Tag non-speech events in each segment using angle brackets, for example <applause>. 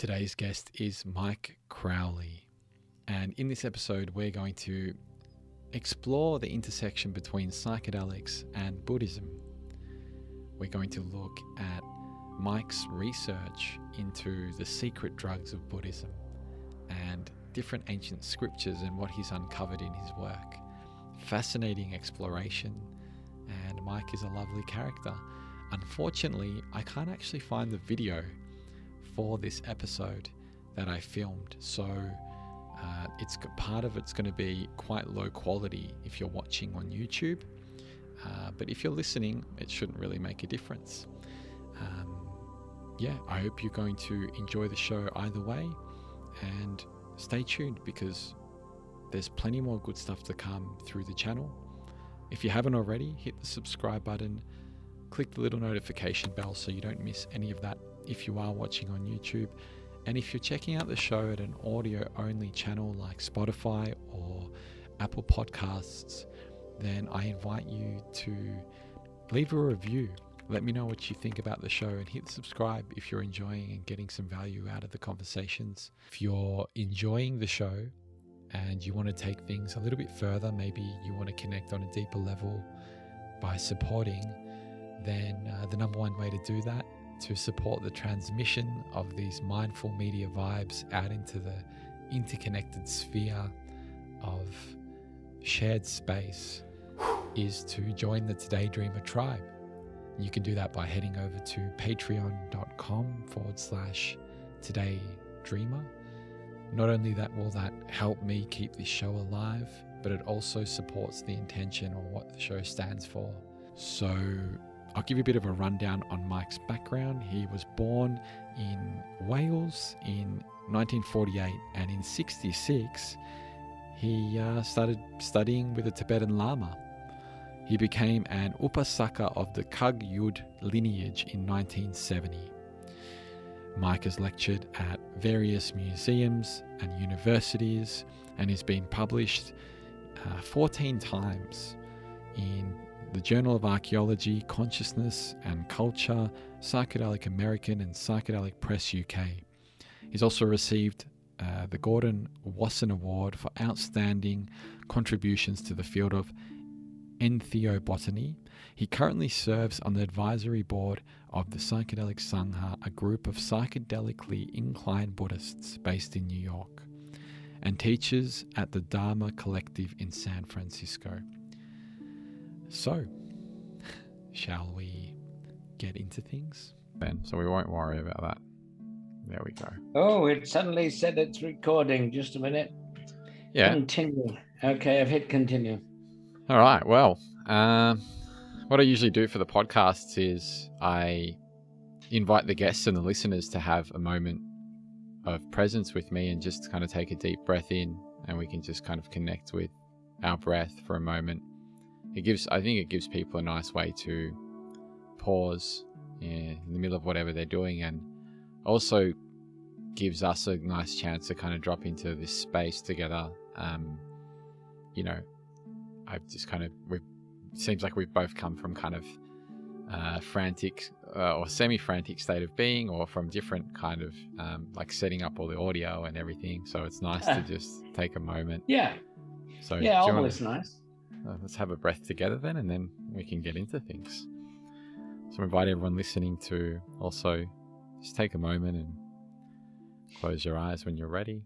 Today's guest is Mike Crowley. And in this episode, we're going to explore the intersection between psychedelics and Buddhism. We're going to look at Mike's research into the secret drugs of Buddhism and different ancient scriptures and what he's uncovered in his work. Fascinating exploration, and Mike is a lovely character. Unfortunately, I can't actually find the video for this episode that I filmed, so uh, it's part of it's going to be quite low quality if you're watching on YouTube. Uh, but if you're listening, it shouldn't really make a difference. Um, yeah, I hope you're going to enjoy the show either way, and stay tuned because there's plenty more good stuff to come through the channel. If you haven't already, hit the subscribe button, click the little notification bell so you don't miss any of that if you are watching on YouTube. And if you're checking out the show at an audio only channel like Spotify or Apple Podcasts, then I invite you to leave a review. Let me know what you think about the show and hit subscribe if you're enjoying and getting some value out of the conversations. If you're enjoying the show and you want to take things a little bit further, maybe you want to connect on a deeper level by supporting, then uh, the number one way to do that to support the transmission of these mindful media vibes out into the interconnected sphere of shared space is to join the Today Dreamer tribe. You can do that by heading over to patreon.com forward slash today dreamer. Not only that will that help me keep this show alive, but it also supports the intention or what the show stands for. So I'll give you a bit of a rundown on Mike's background. He was born in Wales in 1948 and in 66 he uh, started studying with a Tibetan Lama. He became an Upasaka of the Kagyud lineage in 1970. Mike has lectured at various museums and universities and has been published uh, 14 times in the Journal of Archaeology, Consciousness and Culture, Psychedelic American, and Psychedelic Press UK. He's also received uh, the Gordon Wasson Award for outstanding contributions to the field of ethnobotany. He currently serves on the advisory board of the Psychedelic Sangha, a group of psychedelically inclined Buddhists based in New York, and teaches at the Dharma Collective in San Francisco. So, shall we get into things? Ben, so we won't worry about that. There we go. Oh, it suddenly said it's recording. Just a minute. Yeah. Continue. Okay, I've hit continue. All right. Well, um, what I usually do for the podcasts is I invite the guests and the listeners to have a moment of presence with me and just kind of take a deep breath in, and we can just kind of connect with our breath for a moment it gives I think it gives people a nice way to pause in the middle of whatever they're doing and also gives us a nice chance to kind of drop into this space together. Um, you know, I've just kind of we seems like we've both come from kind of uh, frantic uh, or semi-frantic state of being, or from different kind of um, like setting up all the audio and everything. So it's nice to <laughs> just take a moment. Yeah. So yeah, always wanna... nice. Uh, let's have a breath together then, and then we can get into things. So I invite everyone listening to also just take a moment and close your eyes when you're ready.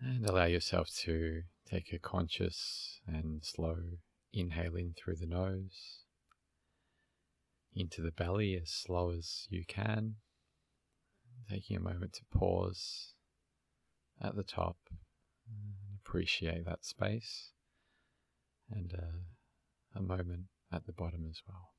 And allow yourself to take a conscious and slow inhale in through the nose, into the belly as slow as you can. Taking a moment to pause at the top appreciate that space and uh, a moment at the bottom as well.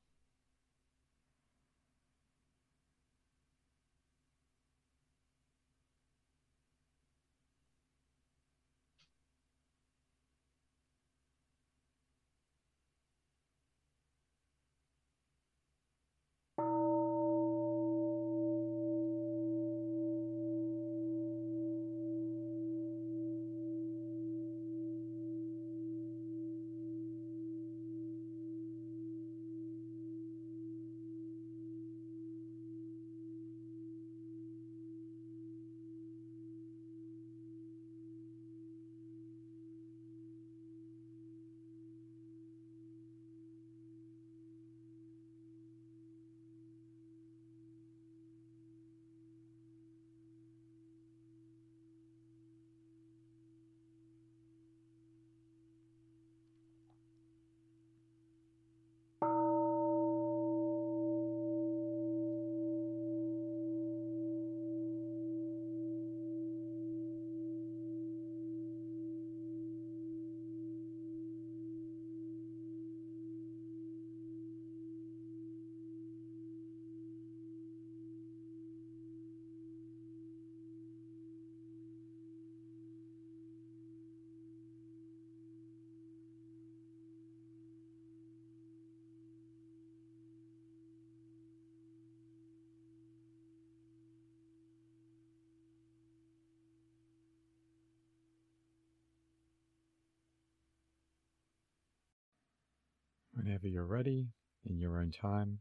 Whenever you're ready in your own time.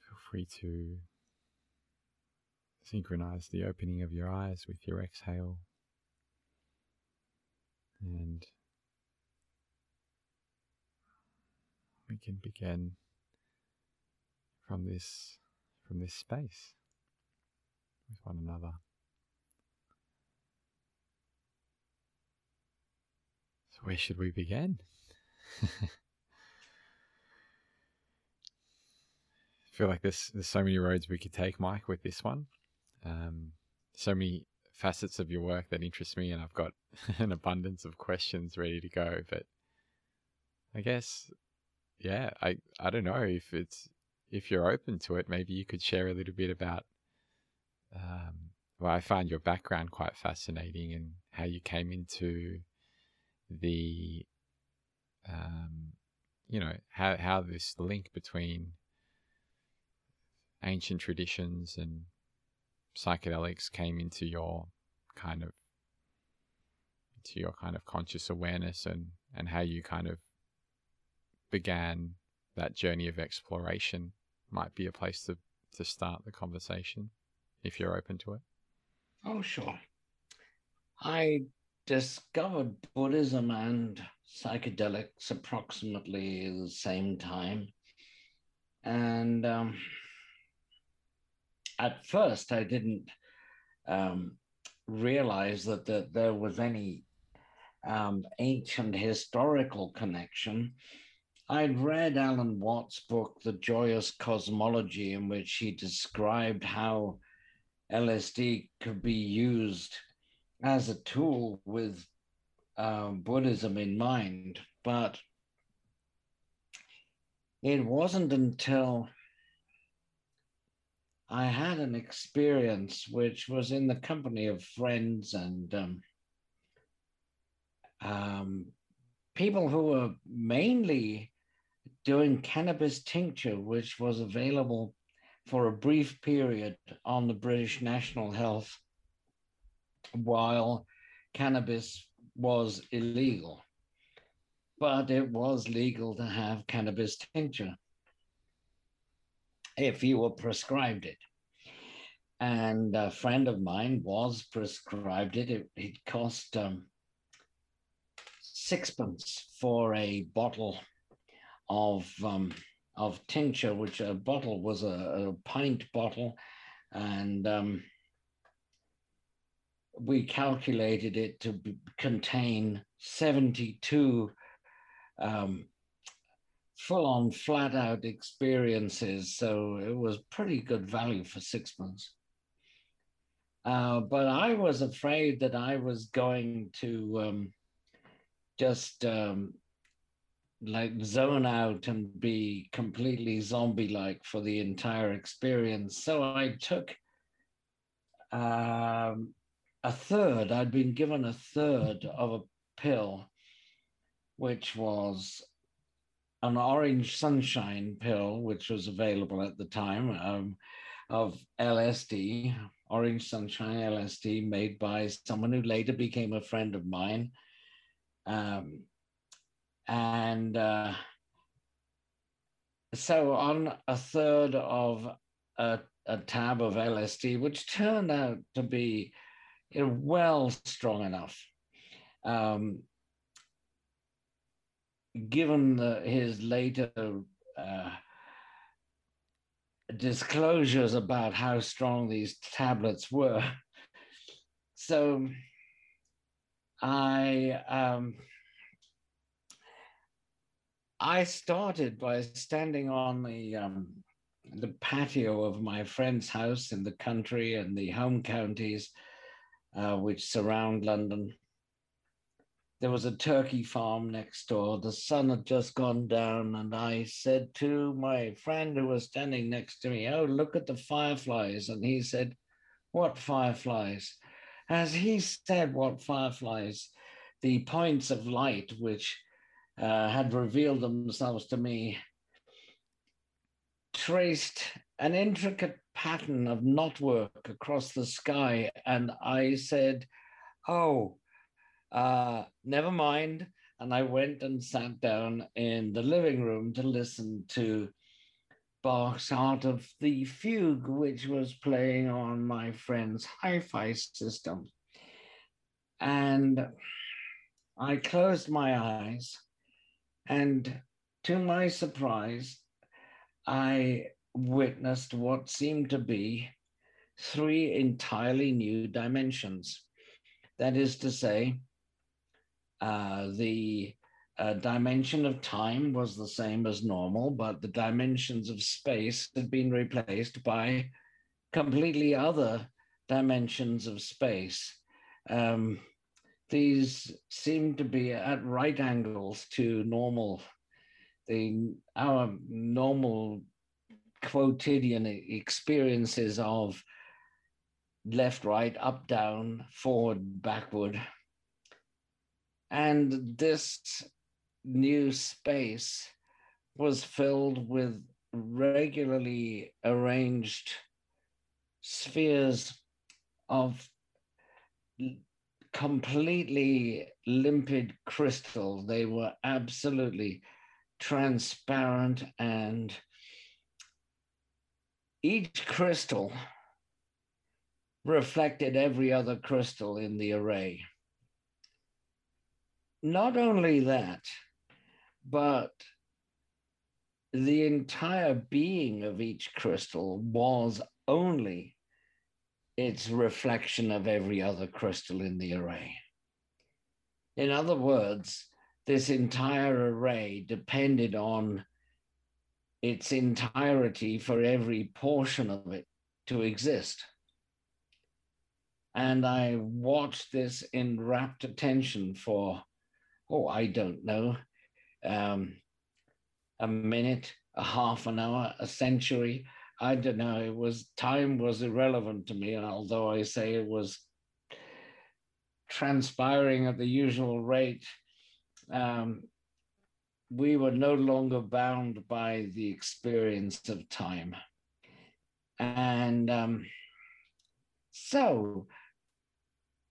Feel free to synchronize the opening of your eyes with your exhale and we can begin from this from this space with one another. So where should we begin? I <laughs> feel like there's there's so many roads we could take, Mike, with this one. Um, so many facets of your work that interest me, and I've got <laughs> an abundance of questions ready to go. But I guess, yeah, I I don't know if it's if you're open to it. Maybe you could share a little bit about. Um, well, I find your background quite fascinating and how you came into the, um, you know, how how this link between ancient traditions and psychedelics came into your kind of into your kind of conscious awareness and and how you kind of began that journey of exploration might be a place to to start the conversation if you're open to it. Oh sure. I discovered buddhism and psychedelics approximately the same time and um, at first I didn't um, realize that, that there was any um, ancient historical connection. I'd read Alan Watts' book, The Joyous Cosmology, in which he described how LSD could be used as a tool with uh, Buddhism in mind. But it wasn't until I had an experience which was in the company of friends and um, um, people who were mainly doing cannabis tincture, which was available for a brief period on the British National Health while cannabis was illegal. But it was legal to have cannabis tincture if you were prescribed it. And a friend of mine was prescribed it. It, it cost um, sixpence for a bottle of um, of tincture, which a bottle was a, a pint bottle, and um, we calculated it to contain seventy two um, full on flat out experiences. So it was pretty good value for six months. Uh, but I was afraid that I was going to um, just um, like zone out and be completely zombie like for the entire experience. So I took um, a third, I'd been given a third of a pill, which was an orange sunshine pill, which was available at the time um, of LSD, orange sunshine LSD, made by someone who later became a friend of mine. Um, and uh, so on a third of a, a, tab of LSD, which turned out to be well strong enough. Um, given the, his later uh, disclosures about how strong these tablets were. <laughs> So I um, I started by standing on the um, the patio of my friend's house in the country and the home counties uh, which surround London there was a turkey farm next door. The sun had just gone down, and I said to my friend who was standing next to me, Oh, look at the fireflies. And he said, What fireflies? As he said, What fireflies? The points of light which uh, had revealed themselves to me traced an intricate pattern of knotwork across the sky. And I said, Oh, uh, never mind. and I went and sat down in the living room to listen to Bach's Art of the Fugue, which was playing on my friend's hi fi system. And I closed my eyes, and to my surprise, I witnessed what seemed to be three entirely new dimensions. That is to say, uh, the uh, dimension of time was the same as normal, but the dimensions of space had been replaced by completely other dimensions of space. Um, these seem to be at right angles to normal, the our normal quotidian experiences of left, right, up, down, forward, backward. And this new space was filled with regularly arranged spheres of completely limpid crystal. They were absolutely transparent, and each crystal reflected every other crystal in the array. Not only that, but the entire being of each crystal was only its reflection of every other crystal in the array. In other words, this entire array depended on its entirety for every portion of it to exist. And I watched this in rapt attention for, oh, I don't know, um, a minute, a half an hour, a century. I don't know. It was time was irrelevant to me, although I say it was transpiring at the usual rate. Um, we were no longer bound by the experience of time. And um, so,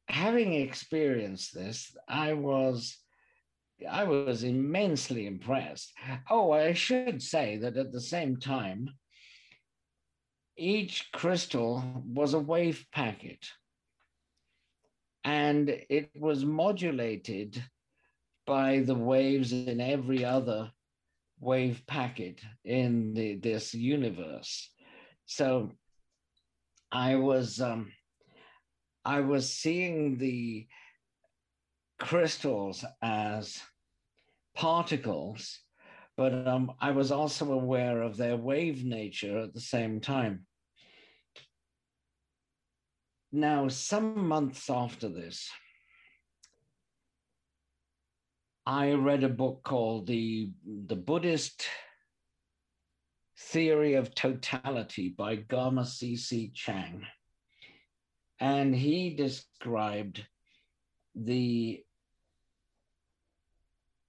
having experienced this, I was I was immensely impressed. Oh, I should say that at the same time, each crystal was a wave packet and it was modulated by the waves in every other wave packet in the, this universe. So I was um, I was seeing the crystals as particles, but um, I was also aware of their wave nature at the same time. Now, some months after this, I read a book called the, the Buddhist Theory of Totality by Garma C.C. Chang. And he described the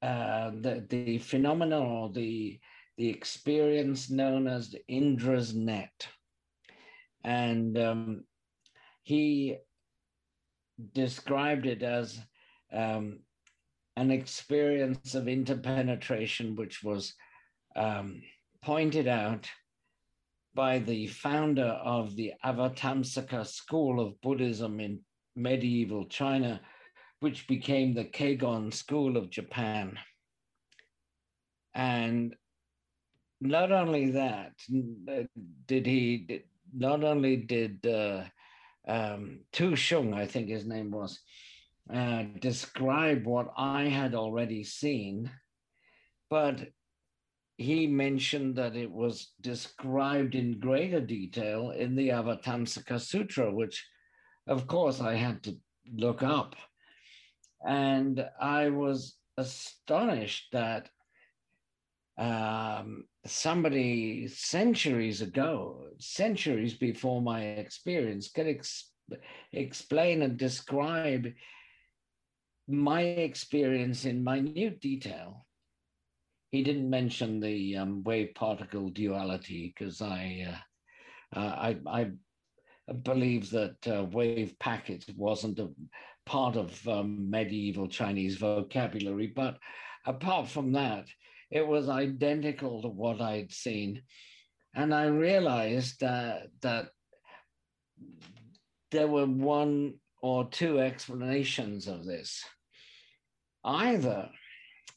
uh, the, the phenomenon or the, the experience known as the Indra's net. And um, he described it as um, an experience of interpenetration, which was um, pointed out by the founder of the Avatamsaka school of Buddhism in medieval China, which became the Kegon School of Japan. And not only that, did he, not only did uh, um, Tu Shun, I think his name was, uh, describe what I had already seen, but he mentioned that it was described in greater detail in the Avatamsaka Sutra, which, of course, I had to look up. And I was astonished that um, somebody centuries ago, centuries before my experience, could ex- explain and describe my experience in minute detail. He didn't mention the um, wave particle duality because I, uh, uh, I, I believe that uh, wave packet wasn't a part of um, medieval Chinese vocabulary. But apart from that, it was identical to what I'd seen. And I realized uh, that there were one or two explanations of this. Either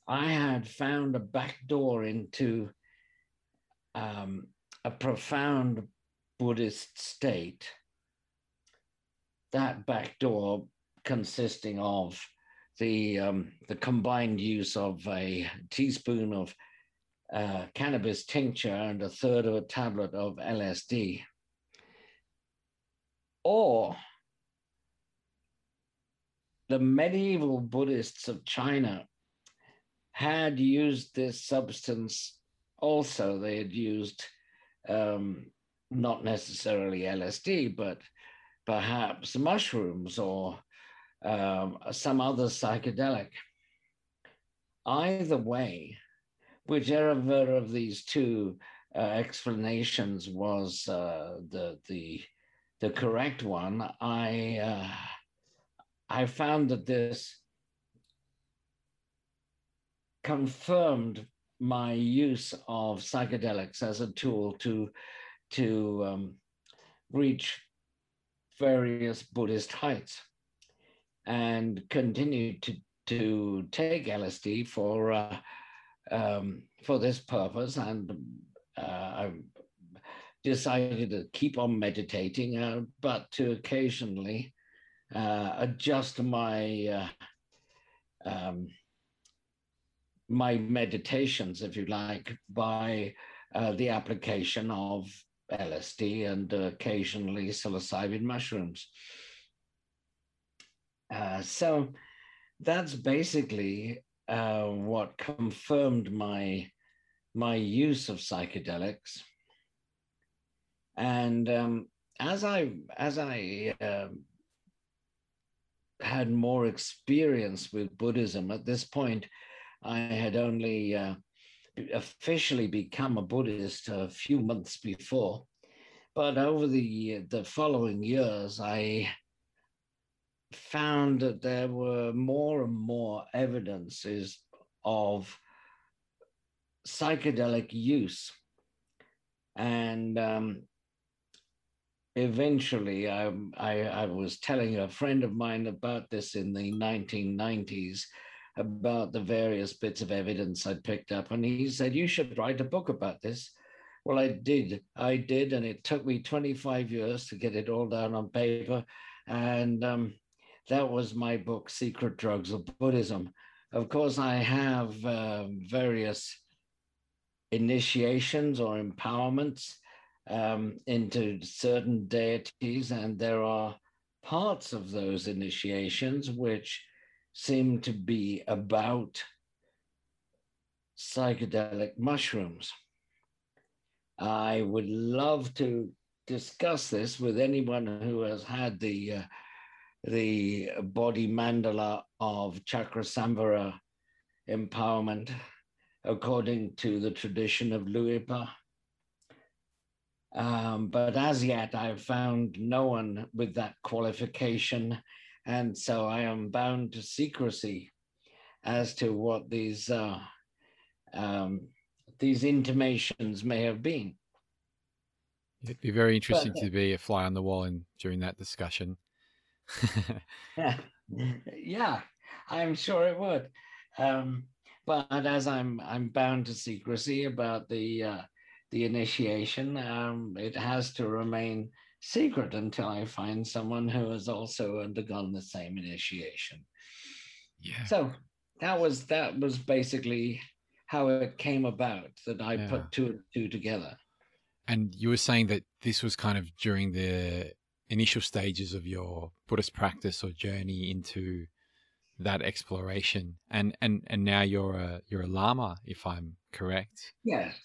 I had found a back door into um, a profound Buddhist state, that back door consisting of the, um, the combined use of a teaspoon of uh, cannabis tincture and a third of a tablet of LSD. Or the medieval Buddhists of China had used this substance also. They had used um, not necessarily LSD, but perhaps mushrooms or um, some other psychedelic. Either way, whichever of these two uh, explanations was uh, the the the correct one, I uh, I found that this confirmed my use of psychedelics as a tool to to um, reach various Buddhist heights, and continued to to take LSD for uh, um, for this purpose, and uh, I decided to keep on meditating, uh, but to occasionally uh, adjust my uh, um, my meditations, if you like, by uh, the application of LSD and occasionally psilocybin mushrooms. Uh, so that's basically uh, what confirmed my my use of psychedelics. And um, as I as I um, had more experience with Buddhism. At this point, I had only uh, officially become a Buddhist a few months before. But over the, the following years, I found that there were more and more evidences of psychedelic use. And um, eventually I, I, I, was telling a friend of mine about this in the 1990s about the various bits of evidence I'd picked up. And he said, You should write a book about this. Well, I did. I did. And it took me 25 years to get it all down on paper. And um, that was my book, Secret Drugs of Buddhism. Of course, I have uh, various initiations or empowerments um, into certain deities, and there are parts of those initiations which seem to be about psychedelic mushrooms. I would love to discuss this with anyone who has had the uh, the body mandala of Chakrasamvara empowerment according to the tradition of Luipa. Um, but as yet, I've found no one with that qualification. And so I am bound to secrecy as to what these, uh, um, these intimations may have been. It'd be very interesting but, to be a fly on the wall in, during that discussion. yeah, <laughs> <laughs> yeah, I'm sure it would. Um, but as I'm I'm bound to secrecy about the uh, the initiation, um, it has to remain secret until I find someone who has also undergone the same initiation. Yeah. So that was that was basically how it came about that I yeah. put two and two together. And you were saying that this was kind of during the initial stages of your Buddhist practice or journey into that exploration and and and now you're a you're a lama if i'm correct yes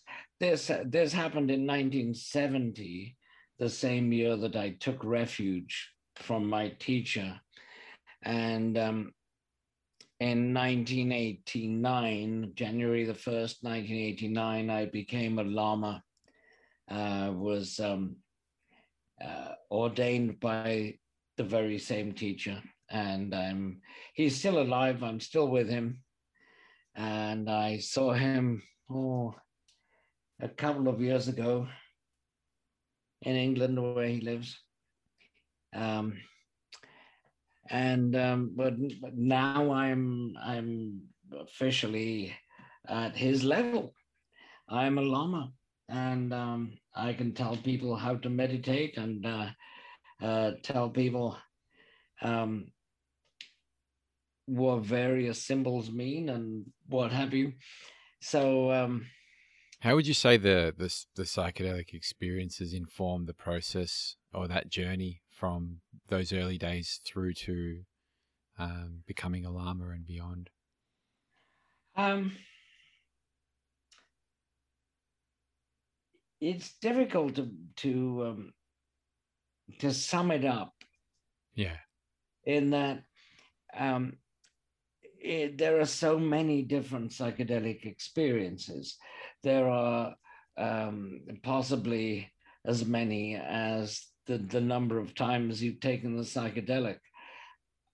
this this happened in 1970 the same year that i took refuge from my teacher and um, in 1989 january the 1st 1989 i became a lama uh, was um, uh, ordained by the very same teacher. And he's still alive. I'm still with him. And I saw him oh a couple of years ago in England where he lives. Um, and um, but, but now I'm I'm officially at his level. I'm a lama, and um, I can tell people how to meditate and uh, uh, tell people um, what various symbols mean and what have you. So, um, how would you say the, the the psychedelic experiences inform the process or that journey from those early days through to um, becoming a lama and beyond? Um, it's difficult to to um, to sum it up. Yeah. In that, um, it, there are so many different psychedelic experiences. There are um, possibly as many as the, the number of times you've taken the psychedelic.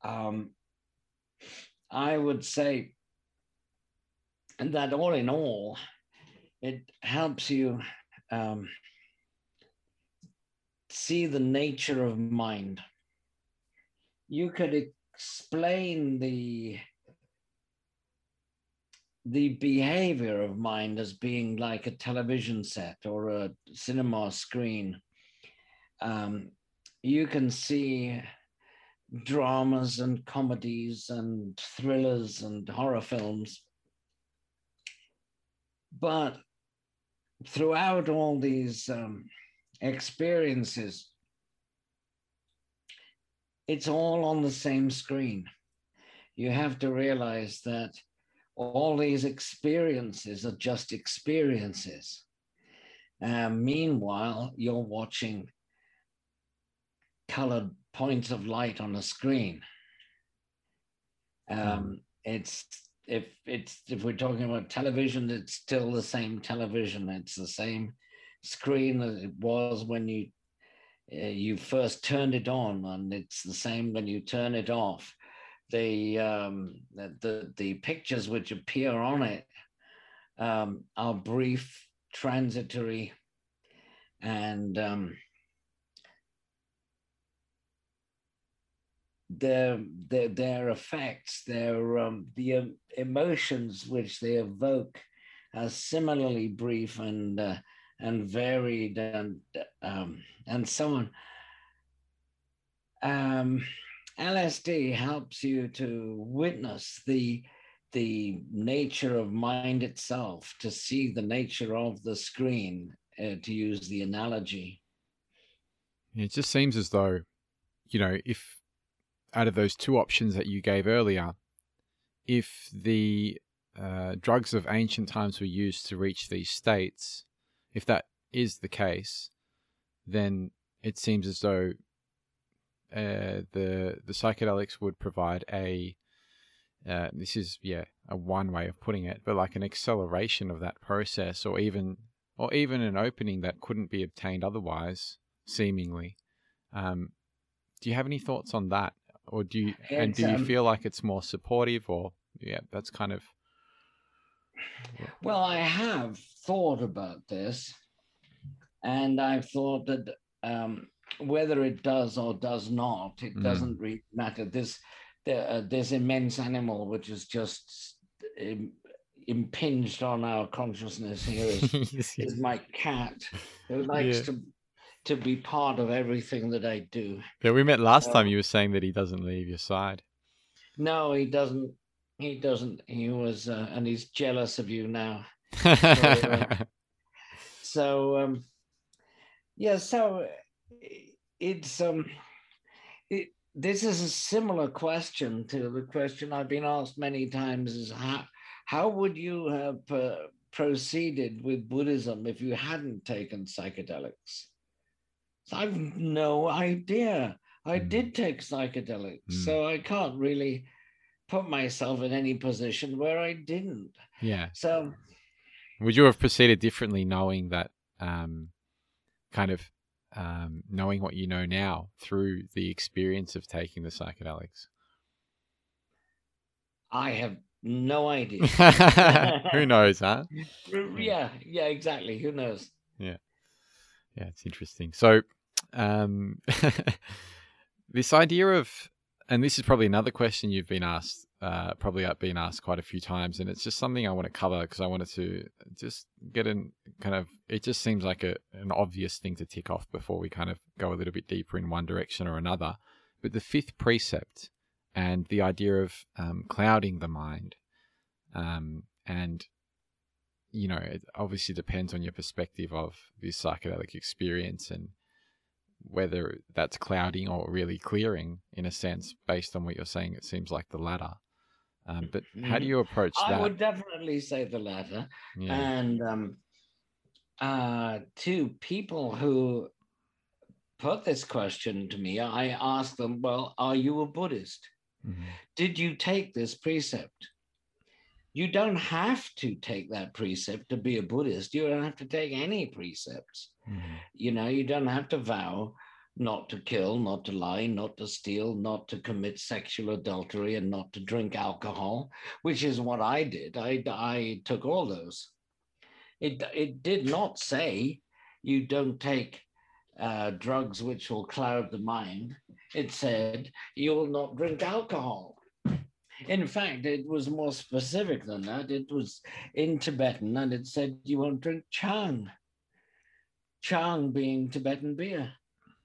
Um, I would say that all in all, it helps you um, see the nature of mind. You could explain the the behavior of mind as being like a television set or a cinema screen. Um, you can see dramas and comedies and thrillers and horror films but throughout all these um, experiences, it's all on the same screen. You have to realize that all these experiences are just experiences. Uh, meanwhile, you're watching colored points of light on a screen. Um, mm. It's if it's if we're talking about television, it's still the same television. It's the same screen as it was when you uh, you first turned it on, and it's the same when you turn it off. The um, the the pictures which appear on it um, are brief, transitory, and um, their their their effects, their um, the um, emotions which they evoke are similarly brief and uh, and varied and um, and so on. Um, LSD helps you to witness the the nature of mind itself, to see the nature of the screen, uh, to use the analogy. It just seems as though, you know, if out of those two options that you gave earlier, if the uh, drugs of ancient times were used to reach these states, if that is the case, then it seems as though uh, the the psychedelics would provide a uh, this is yeah a one way of putting it, but like an acceleration of that process, or even or even an opening that couldn't be obtained otherwise, seemingly. Um, do you have any thoughts on that? or do you and do you um, feel like it's more supportive or yeah that's kind of well i have thought about this and i've thought that um, whether it does or does not it mm. doesn't really matter this uh, this immense animal which is just Im- impinged on our consciousness here is, <laughs> is my cat who likes yeah. to to be part of everything that I do. Yeah, we met last um, time. You were saying that he doesn't leave your side. No, he doesn't. He doesn't. He was, uh, and he's jealous of you now. <laughs> so, uh, so um, yeah. So it's um, it, this is a similar question to the question I've been asked many times: is how how would you have uh, proceeded with Buddhism if you hadn't taken psychedelics? I've no idea. I mm. did take psychedelics, mm. so I can't really put myself in any position where I didn't. Yeah. So, would you have proceeded differently, knowing that um, kind of um, knowing what you know now through the experience of taking the psychedelics? I have no <laughs> idea. Who <laughs> knows, huh? yeah, yeah, exactly. Who knows? Yeah. Yeah, it's interesting. So, um, <laughs> this idea of, and this is probably another question you've been asked, uh, probably been asked quite a few times, and it's just something I want to cover because I wanted to just get in kind of, it just seems like a, an obvious thing to tick off before we kind of go a little bit deeper in one direction or another. But the fifth precept and the idea of um, clouding the mind, um, and you know, it obviously depends on your perspective of this psychedelic experience and whether that's clouding or really clearing in a sense based on what you're saying it seems like the latter um, but how do Mhm. you approach that I would definitely say the latter. yeah. And um, uh, to people who put this question to me, I asked them, Well, are you a Buddhist? Mhm. Did you take this precept? You don't have to take that precept to be a Buddhist. You don't have to take any precepts. Mhm. You know, you don't have to vow not to kill, not to lie, not to steal, not to commit sexual adultery, and not to drink alcohol, which is what I did. I, I took all those. It, it did not say you don't take uh, drugs which will cloud the mind. It said you will not drink alcohol. In fact, it was more specific than that. It was in Tibetan and it said you won't drink chang. Chang being Tibetan beer.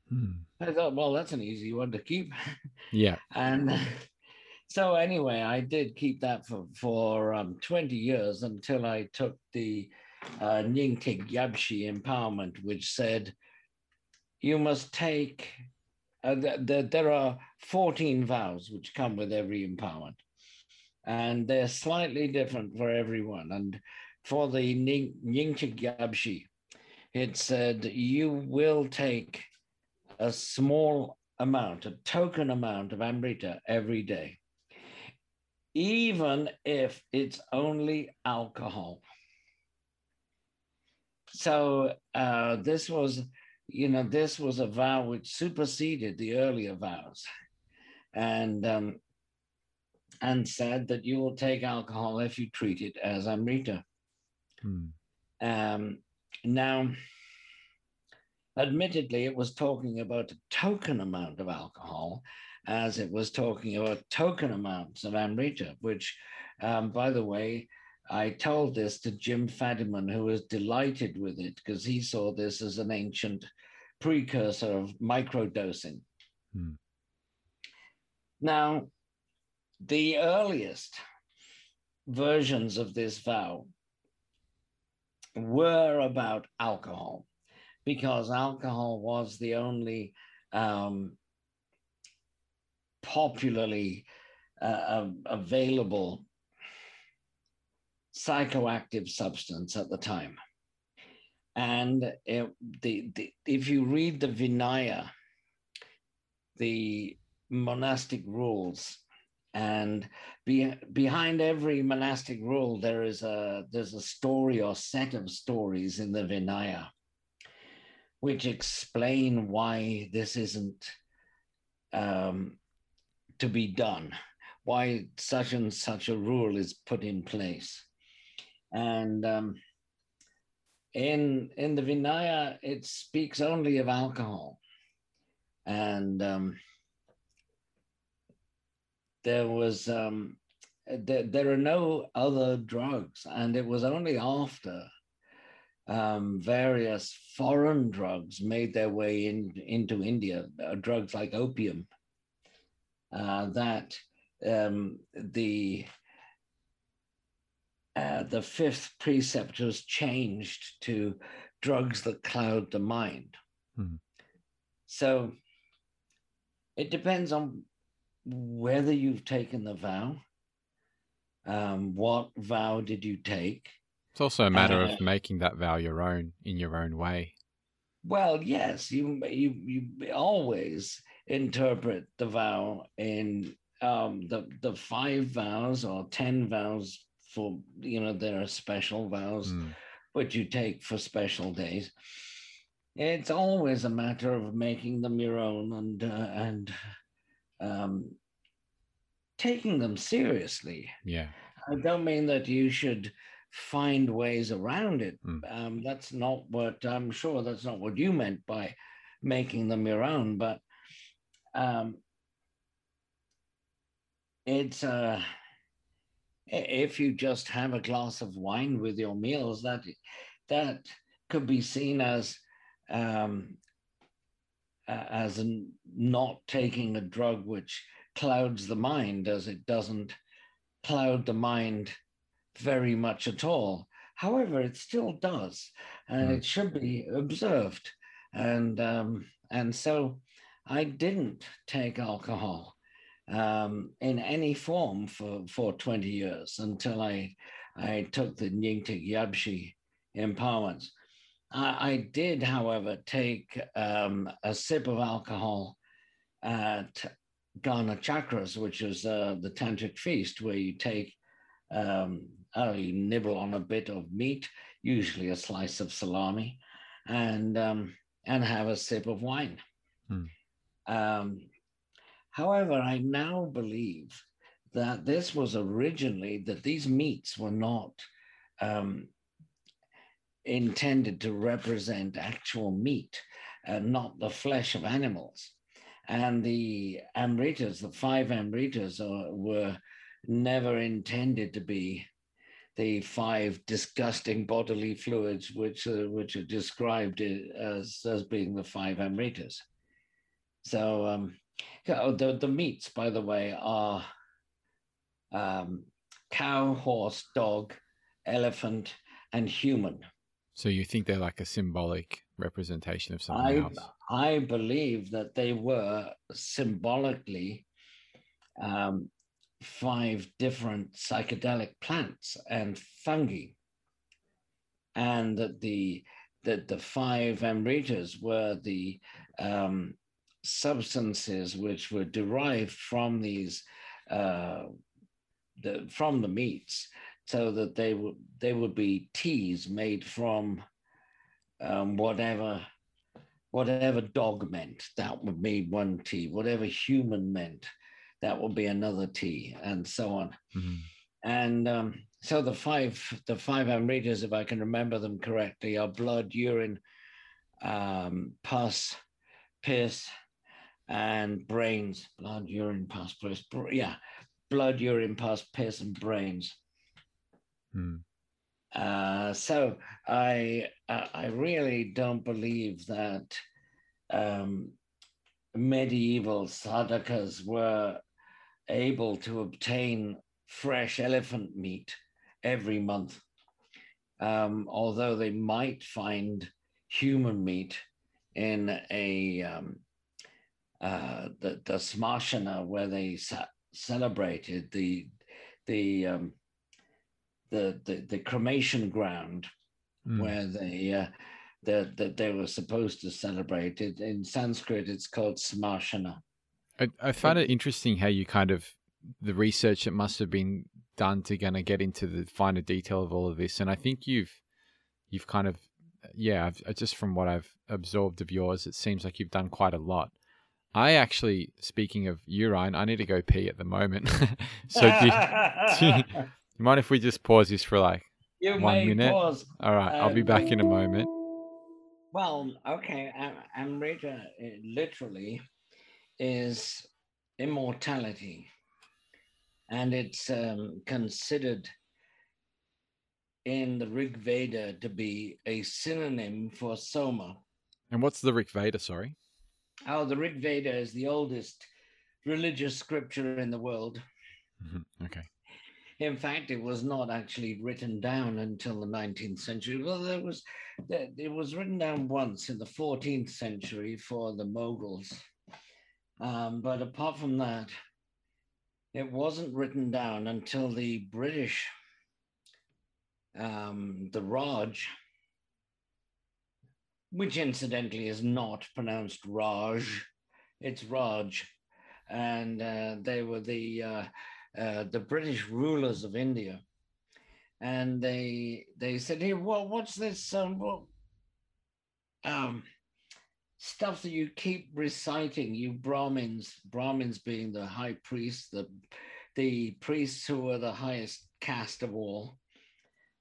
Hmm. I thought, well, that's an easy one to keep. yeah <laughs> And so anyway, I did keep that for, for um, 20 years until I took the uh, Yabshi empowerment, which said you must take, uh, th- th- there are 14 vows which come with every empowerment. And they're slightly different for everyone. And for the Ning- Nyingtik Yabshi, it said you will take a small amount, a token amount of Amrita every day, even if it's only alcohol. So uh, this was, you know, this was a vow which superseded the earlier vows, and um, and said that you will take alcohol if you treat it as Amrita. Hmm. Um, now, admittedly, it was talking about a token amount of alcohol, as it was talking about token amounts of Amrita, which, um, by the way, I told this to Jim Fadiman, who was delighted with it because he saw this as an ancient precursor of microdosing. Hmm. Now, the earliest versions of this vow were about alcohol because alcohol was the only um, popularly uh, available psychoactive substance at the time. And it, the, the, if you read the Vinaya, the monastic rules, and be, behind every monastic rule, there is a there's a story or set of stories in the Vinaya, which explain why this isn't um, to be done, why such and such a rule is put in place, and um, in in the Vinaya, it speaks only of alcohol, and um, there was um, there, there are no other drugs, and it was only after um, various foreign drugs made their way in, into India, uh, drugs like opium, uh, that um, the uh, the fifth precept was changed to drugs that cloud the mind. Hmm. So it depends on whether you've taken the vow. Um, what vow did you take? it's also a matter Uh, of making that vow your own in your own way Well, yes, you you you always interpret the vow in um, the the five vows or ten vows for you know there are special vows Hmm. which you take for special days. it's always a matter of making them your own and uh, and um, taking them seriously. Yeah. I don't mean that you should find ways around it. Mm. Um, that's not what I'm sure that's not what you meant by making them your own, but um, it's uh, if you just have a glass of wine with your meals, that that could be seen as um, as not taking a drug which clouds the mind, as it doesn't cloud the mind very much at all. However, it still does, and mm. it should be observed. And um, and so, I didn't take alcohol um, in any form for for twenty years until I I took the Nyingtik Yabshi empowerments. I, I did, however, take um, a sip of alcohol at Gana Chakras, which is uh, the tantric feast where you take, um, oh, you nibble on a bit of meat, usually a slice of salami, and um, and have a sip of wine. Hmm. Um, however, I now believe that this was originally that these meats were not um, intended to represent actual meat, and not the flesh of animals. And the amritas, the five amritas, are, were never intended to be the five disgusting bodily fluids which, uh, which are described as, as being the five amritas. So um, the, the meats, by the way, are um, cow, horse, dog, elephant, and human. So you think they're like a symbolic representation of something I, else? I believe that they were symbolically um, five different psychedelic plants and fungi, and that the that the five amritas were the um, substances which were derived from these uh, the, from the meats so that they would they would be teas made from um, whatever whatever dog meant. That would be one tea. Whatever human meant that would be another tea and so on. Mm-hmm. and um, so the five the five amritas if i can remember them correctly are blood urine um, pus piss and brains blood urine pus piss yeah blood urine pus piss and brains Mm. Uh, so I I really don't believe that um, medieval sadhakas were able to obtain fresh elephant meat every month, um, although they might find human meat in a um, uh, the the smashana where they celebrated the the um, the the, the cremation ground mm. where they uh, that the, they were supposed to celebrate it. In Sanskrit, it's called smarshana. I, I found it interesting how you kind of the research that must have been done to kind of get into the finer detail of all of this, and I think you've you've kind of yeah, I've, just from what I've absorbed of yours, it seems like you've done quite a lot. I actually, speaking of urine, I need to go pee at the moment. <laughs> so, do, do, you <laughs> mind if we just pause this for like you one minute? Pause. All right, I'll be back in a moment. Well, okay, Amrita literally is immortality, and it's um, considered in the Rig Veda to be a synonym for Soma. And what's the Rig Veda? Sorry. Oh, the Rig Veda is the oldest religious scripture in the world. Mm-hmm. Okay. In fact, it was not actually written down until the 19th century. Well, there was it was written down once in the 14th century for the Mughals. Um, but apart from that, it wasn't written down until the British, um, the Raj, which incidentally is not pronounced Raj, it's Raj. And uh, they were the uh, uh, the British rulers of India, and they they said, "Hey, what, what's this? Um, what, um, stuff that you keep reciting, you Brahmins, Brahmins being the high priests, the the priests who were the highest caste of all,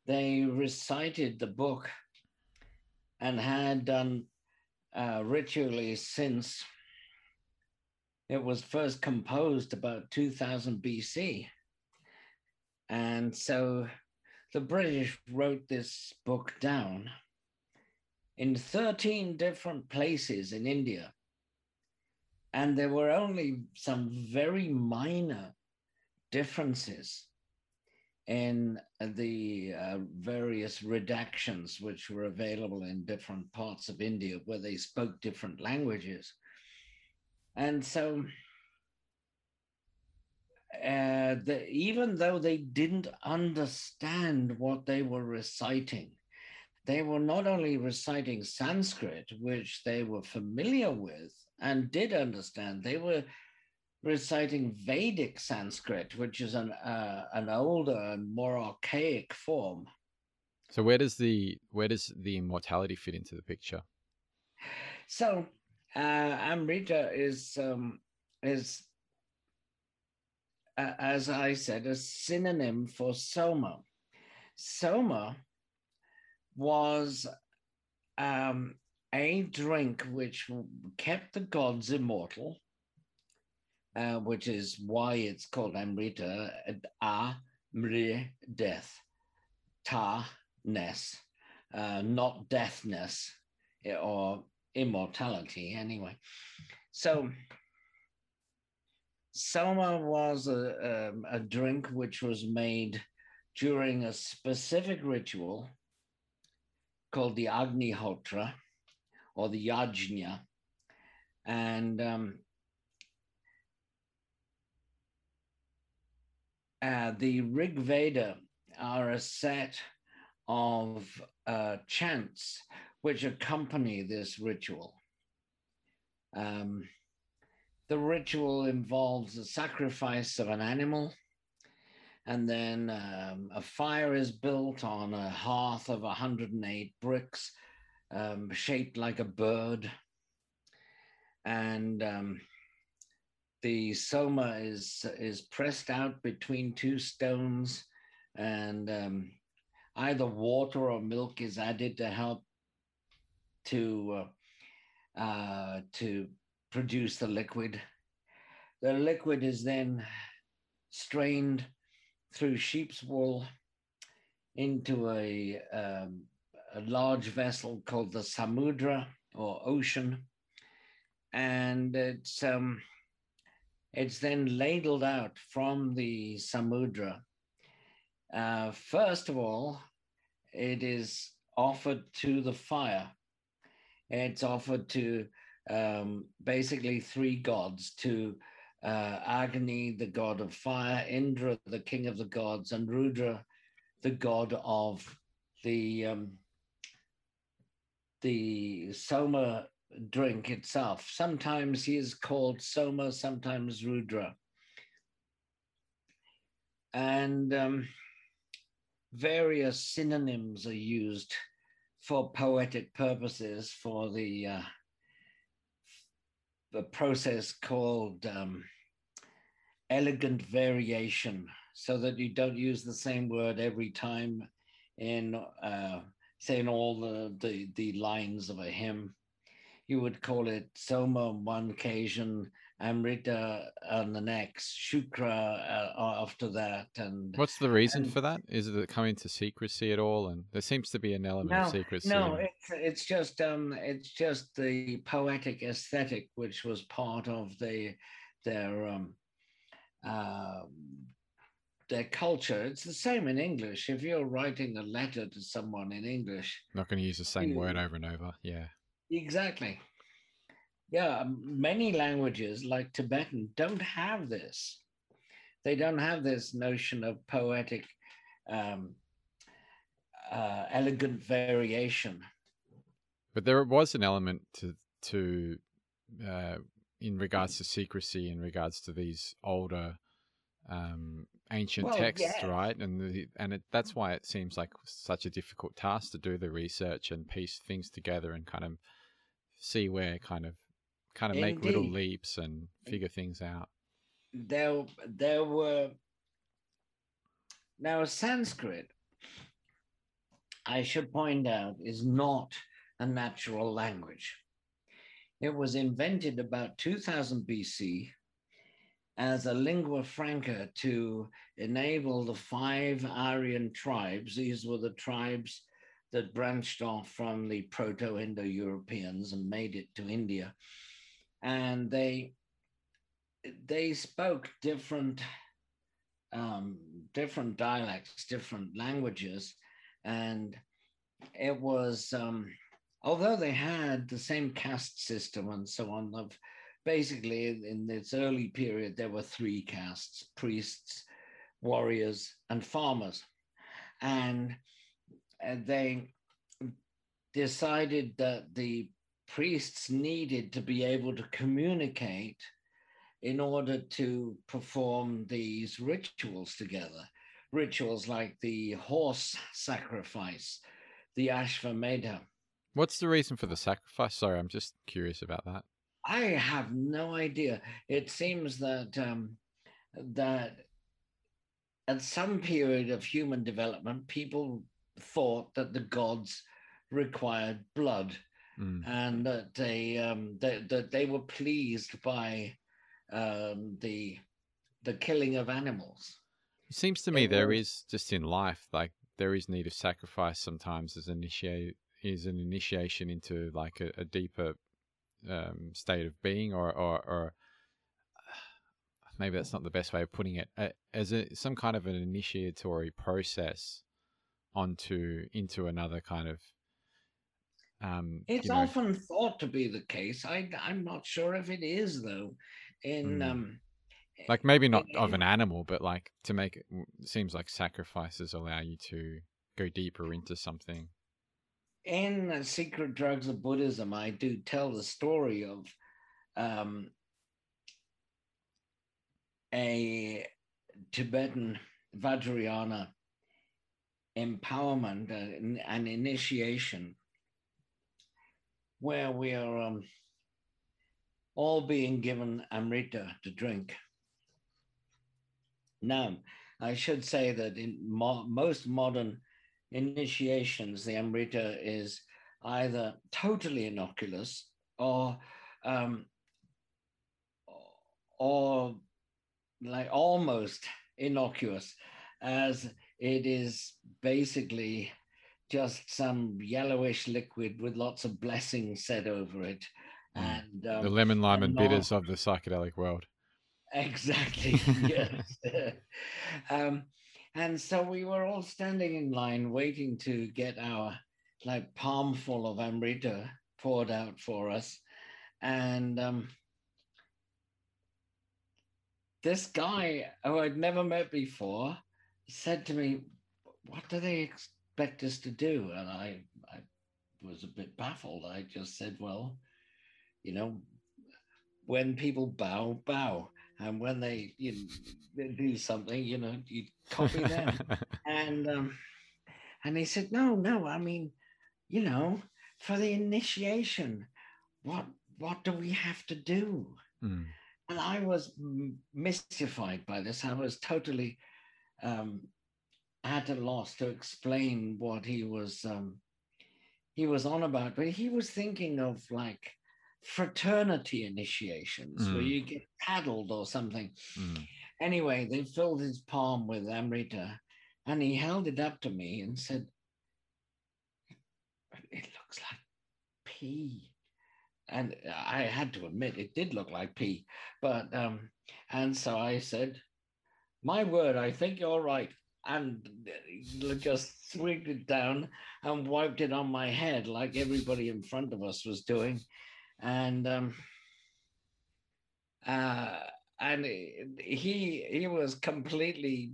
they recited the book and had done uh, ritually since it was first composed about 2000 BC. And so the British wrote this book down in 13 different places in India. And there were only some very minor differences in the uh, various redactions which were available in different parts of India where they spoke different languages. And so, uh, the, even though they didn't understand what they were reciting, they were not only reciting Sanskrit, which they were familiar with and did understand, they were reciting Vedic Sanskrit, which is an uh, an older and more archaic form. So where does the where does the immortality fit into the picture? So uh, Amrita is um, is uh, as I said a synonym for Soma. Soma was um, a drink which kept the gods immortal uh, which is why it's called Amrita, A, Mri, death, Ta, ness, uh, not deathness eh, or immortality anyway. So Soma was a, um, a drink which was made during a specific ritual called the Agnihotra or the Yajna. And um, uh, the Rig Veda are a set of uh, chants which accompany this ritual. Um, the ritual involves the sacrifice of an animal, and then um, a fire is built on a hearth of 108 bricks, um, shaped like a bird. And um, the soma is is pressed out between two stones and um, either water or milk is added to help to uh, uh, to produce the liquid. The liquid is then strained through sheep's wool into a, um, a large vessel called the samudra or ocean, and it's um, it's then ladled out from the Samudra. Uh, first of all, it is offered to the fire. It's offered to um, basically three gods to uh, Agni, the god of fire, Indra, the king of the gods, and Rudra, the god of the um, the Soma drink itself. Sometimes he is called Soma, sometimes Rudra. And um, various synonyms are used for poetic purposes for the, uh, the process called um, elegant variation, so that you don't use the same word every time in, uh, say, in all the, the, the lines of a hymn you would call it Soma on one occasion, Amrita on the next, Shukra uh, after that. And what's the reason and, for that? Is it coming to secrecy at all? And there seems to be an element no, of secrecy. No, it's it's just um, it's just the poetic aesthetic which was part of the their um, uh, their culture. It's the same in English. If you're writing a letter to someone in English, not going to use the same you, word over and over. Yeah. Exactly. Yeah, many languages like Tibetan don't have this. They don't have this notion of poetic, um, uh, elegant variation. But there was an element to to uh, in regards to secrecy, in regards to these older um, ancient well, texts, yeah. right? And the, and it, that's why it seems like such a difficult task to do the research and piece things together and kind of see where kind of kind of make little leaps and figure things out. there there were now Sanskrit I should point out is not a natural language. It was invented about 2000 BC as a lingua franca to enable the five Aryan tribes. These were the tribes that branched off from the Proto Indo Europeans and made it to India. And they they spoke different um, different dialects, different languages, and it was um, although they had the same caste system and so on. Of basically in its early period, there were three castes: priests, warriors, and farmers, and, and they decided that the priests needed to be able to communicate in order to perform these rituals together. Rituals like the horse sacrifice, the Ashvamedha. What's the reason for the sacrifice? Sorry, I'm just curious about that. I have no idea. It seems that um, that at some period of human development, people thought that the gods required blood, Mm. and that they um, that, that they were pleased by um, the the killing of animals. It seems to me It there was- is just in life, like there is need of sacrifice sometimes as initiate is an initiation into like a, a deeper um, state of being, or or, or <sighs> maybe that's not the best way of putting it, uh, as a, some kind of an initiatory process onto into another kind of. Um, It's you know, often thought to be the case. I, I'm not sure if it is though. In Mm. um, like maybe not of an animal, but like to make it it seems like sacrifices allow you to go deeper into something. in Secret Drugs of Buddhism, I do tell the story of um, a Tibetan Vajrayana empowerment, and, an, an initiation, where we are um, all being given Amrita to drink. Now, I should say that in mo- most modern initiations, the Amrita is either totally innocuous or um, or like almost innocuous, as it is basically just some yellowish liquid with lots of blessings said over it. Mm. And um, the lemon, lime, and and bitters of the psychedelic world. Exactly. <laughs> yes. <laughs> um, and so we were all standing in line waiting to get our like palmful of amrita poured out for us. And um, this guy who I'd never met before said to me, What do they expect us to do? And I, I was a bit baffled. I just said, Well, you know, when people bow, bow. And when they, you know, they do something, you know, you copy them. <laughs> and um, and he said, no, no, I mean, you know, for the initiation, what what do we have to do? Mm. And I was mystified by this. I was totally um, at a loss to explain what he was um, he was on about. But he was thinking of like fraternity initiations where Mm. you get paddled or something. Mm. Anyway, they filled his palm with Amrita and he held it up to me and said, It looks like pee. And I had to admit it did look like pee. But, um, and so I said, My word, I think you're right. And just swigged it down and wiped it on my head like everybody in front of us was doing. And, um, uh, and he he was completely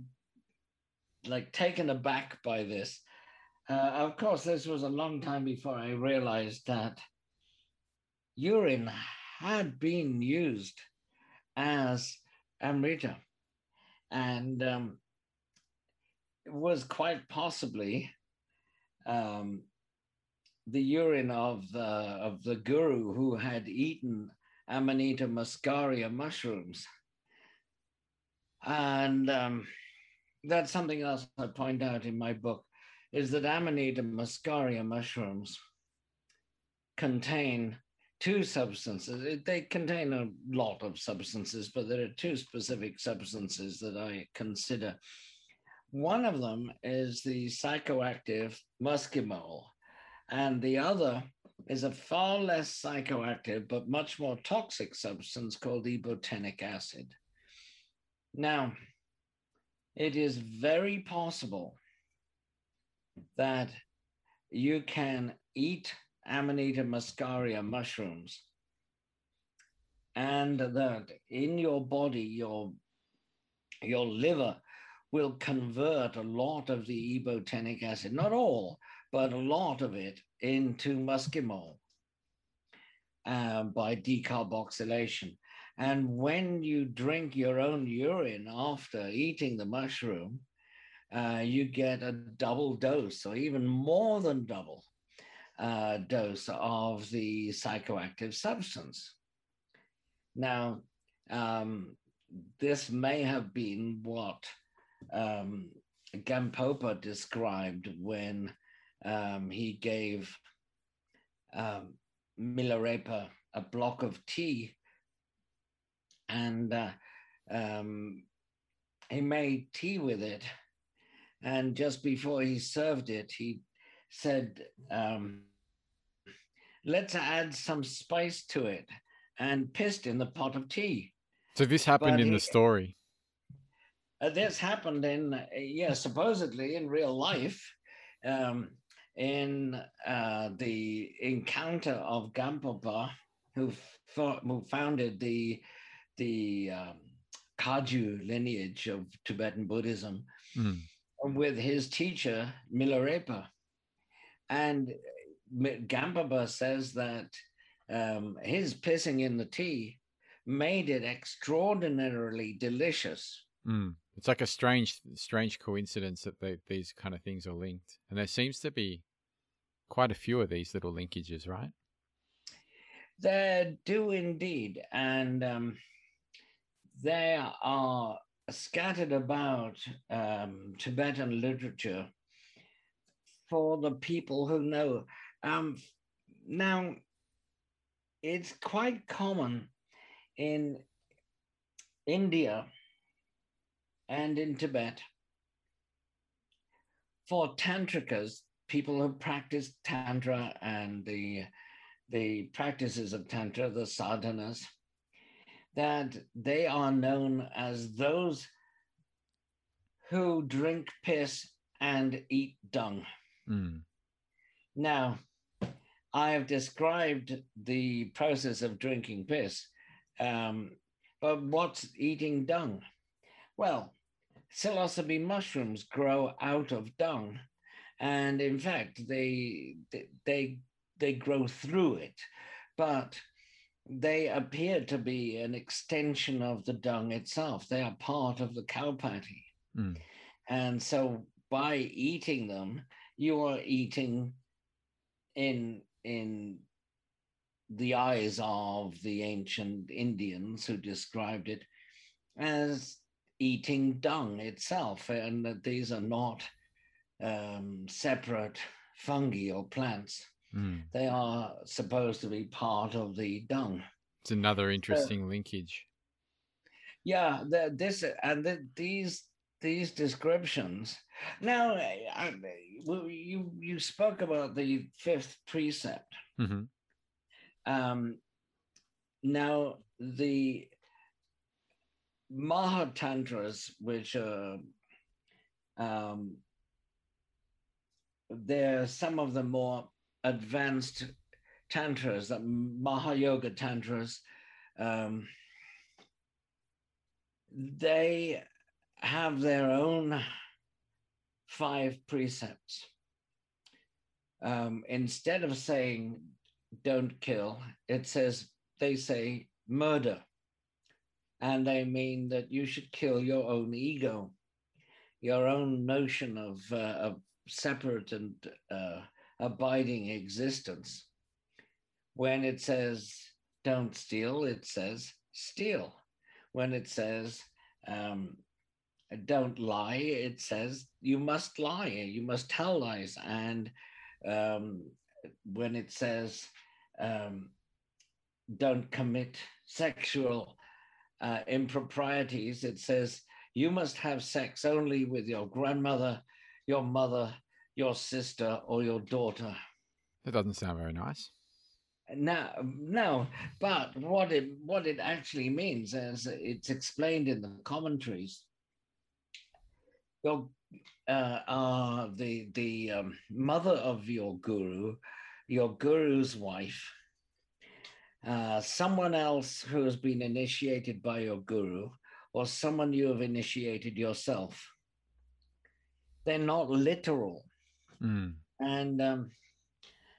like taken aback by this. Uh, of course, this was a long time before I realized that urine had been used as amrita, and um, it was quite possibly um, the urine of the, of the guru who had eaten Amanita muscaria mushrooms. And um, that's something else I point out in my book is that Amanita muscaria mushrooms contain two substances. They contain a lot of substances, but there are two specific substances that I consider. One of them is the psychoactive muscimol, and the other is a far less psychoactive but much more toxic substance called ibotenic acid. Now, it is very possible that you can eat Amanita muscaria mushrooms and that in your body, your, your liver will convert a lot of the ibotenic acid, not all, but a lot of it into muscimol uh, by decarboxylation. And when you drink your own urine after eating the mushroom, uh, you get a double dose or even more than double uh, dose of the psychoactive substance. Now, um, this may have been what um, Gampopa described when um, he gave um, Milarepa a block of tea and uh, um, he made tea with it. And just before he served it, he said, um, let's add some spice to it and pissed in the pot of tea. So this happened but in he, the story. Uh, this happened in, uh, yeah, supposedly in real life, um, in uh, the encounter of Gampopa, who, who founded the the um, Kagyu lineage of Tibetan Buddhism, mm. with his teacher Milarepa. And Gampopa says that um, his pissing in the tea made it extraordinarily delicious. Mm. It's like a strange, strange coincidence that they, these kind of things are linked, and there seems to be quite a few of these little linkages, right? There do indeed, and um, there are scattered about um, Tibetan literature for the people who know. Um, now, it's quite common in India and in Tibet for tantrikas, people who practice tantra and the the practices of tantra, the sadhanas, that they are known as those who drink piss and eat dung. Mm. Now, I have described the process of drinking piss, um, but what's eating dung? Well, psilocybe mushrooms grow out of dung, and in fact, they they they grow through it, but they appear to be an extension of the dung itself. They are part of the kaupati. Mm. And so by eating them, you are eating in in the eyes of the ancient Indians who described it as eating dung itself, and that these are not um, separate fungi or plants. Mm. They are supposed to be part of the dung. It's another interesting uh, linkage. Yeah, the, this and the, these these descriptions. Now, I, you you spoke about the fifth precept. Mm-hmm. Um, now the Mahatantras, which are um, there, some of the more advanced tantras, the Mahayoga tantras, um, they have their own five precepts. Um, instead of saying don't kill, it says they say murder. And they mean that you should kill your own ego, your own notion of, uh, of separate and uh, abiding existence. When it says don't steal, it says steal. When it says um, don't lie, it says you must lie, you must tell lies. And um, when it says um, don't commit sexual uh, improprieties, it says you must have sex only with your grandmother, your mother, your sister, or your daughter. That doesn't sound very nice. No, no, but what it what it actually means, as it's explained in the commentaries, your uh, uh, the the um, mother of your guru, your guru's wife, uh, someone else who has been initiated by your guru, or someone you have initiated yourself. They're not literal, Mm. and um,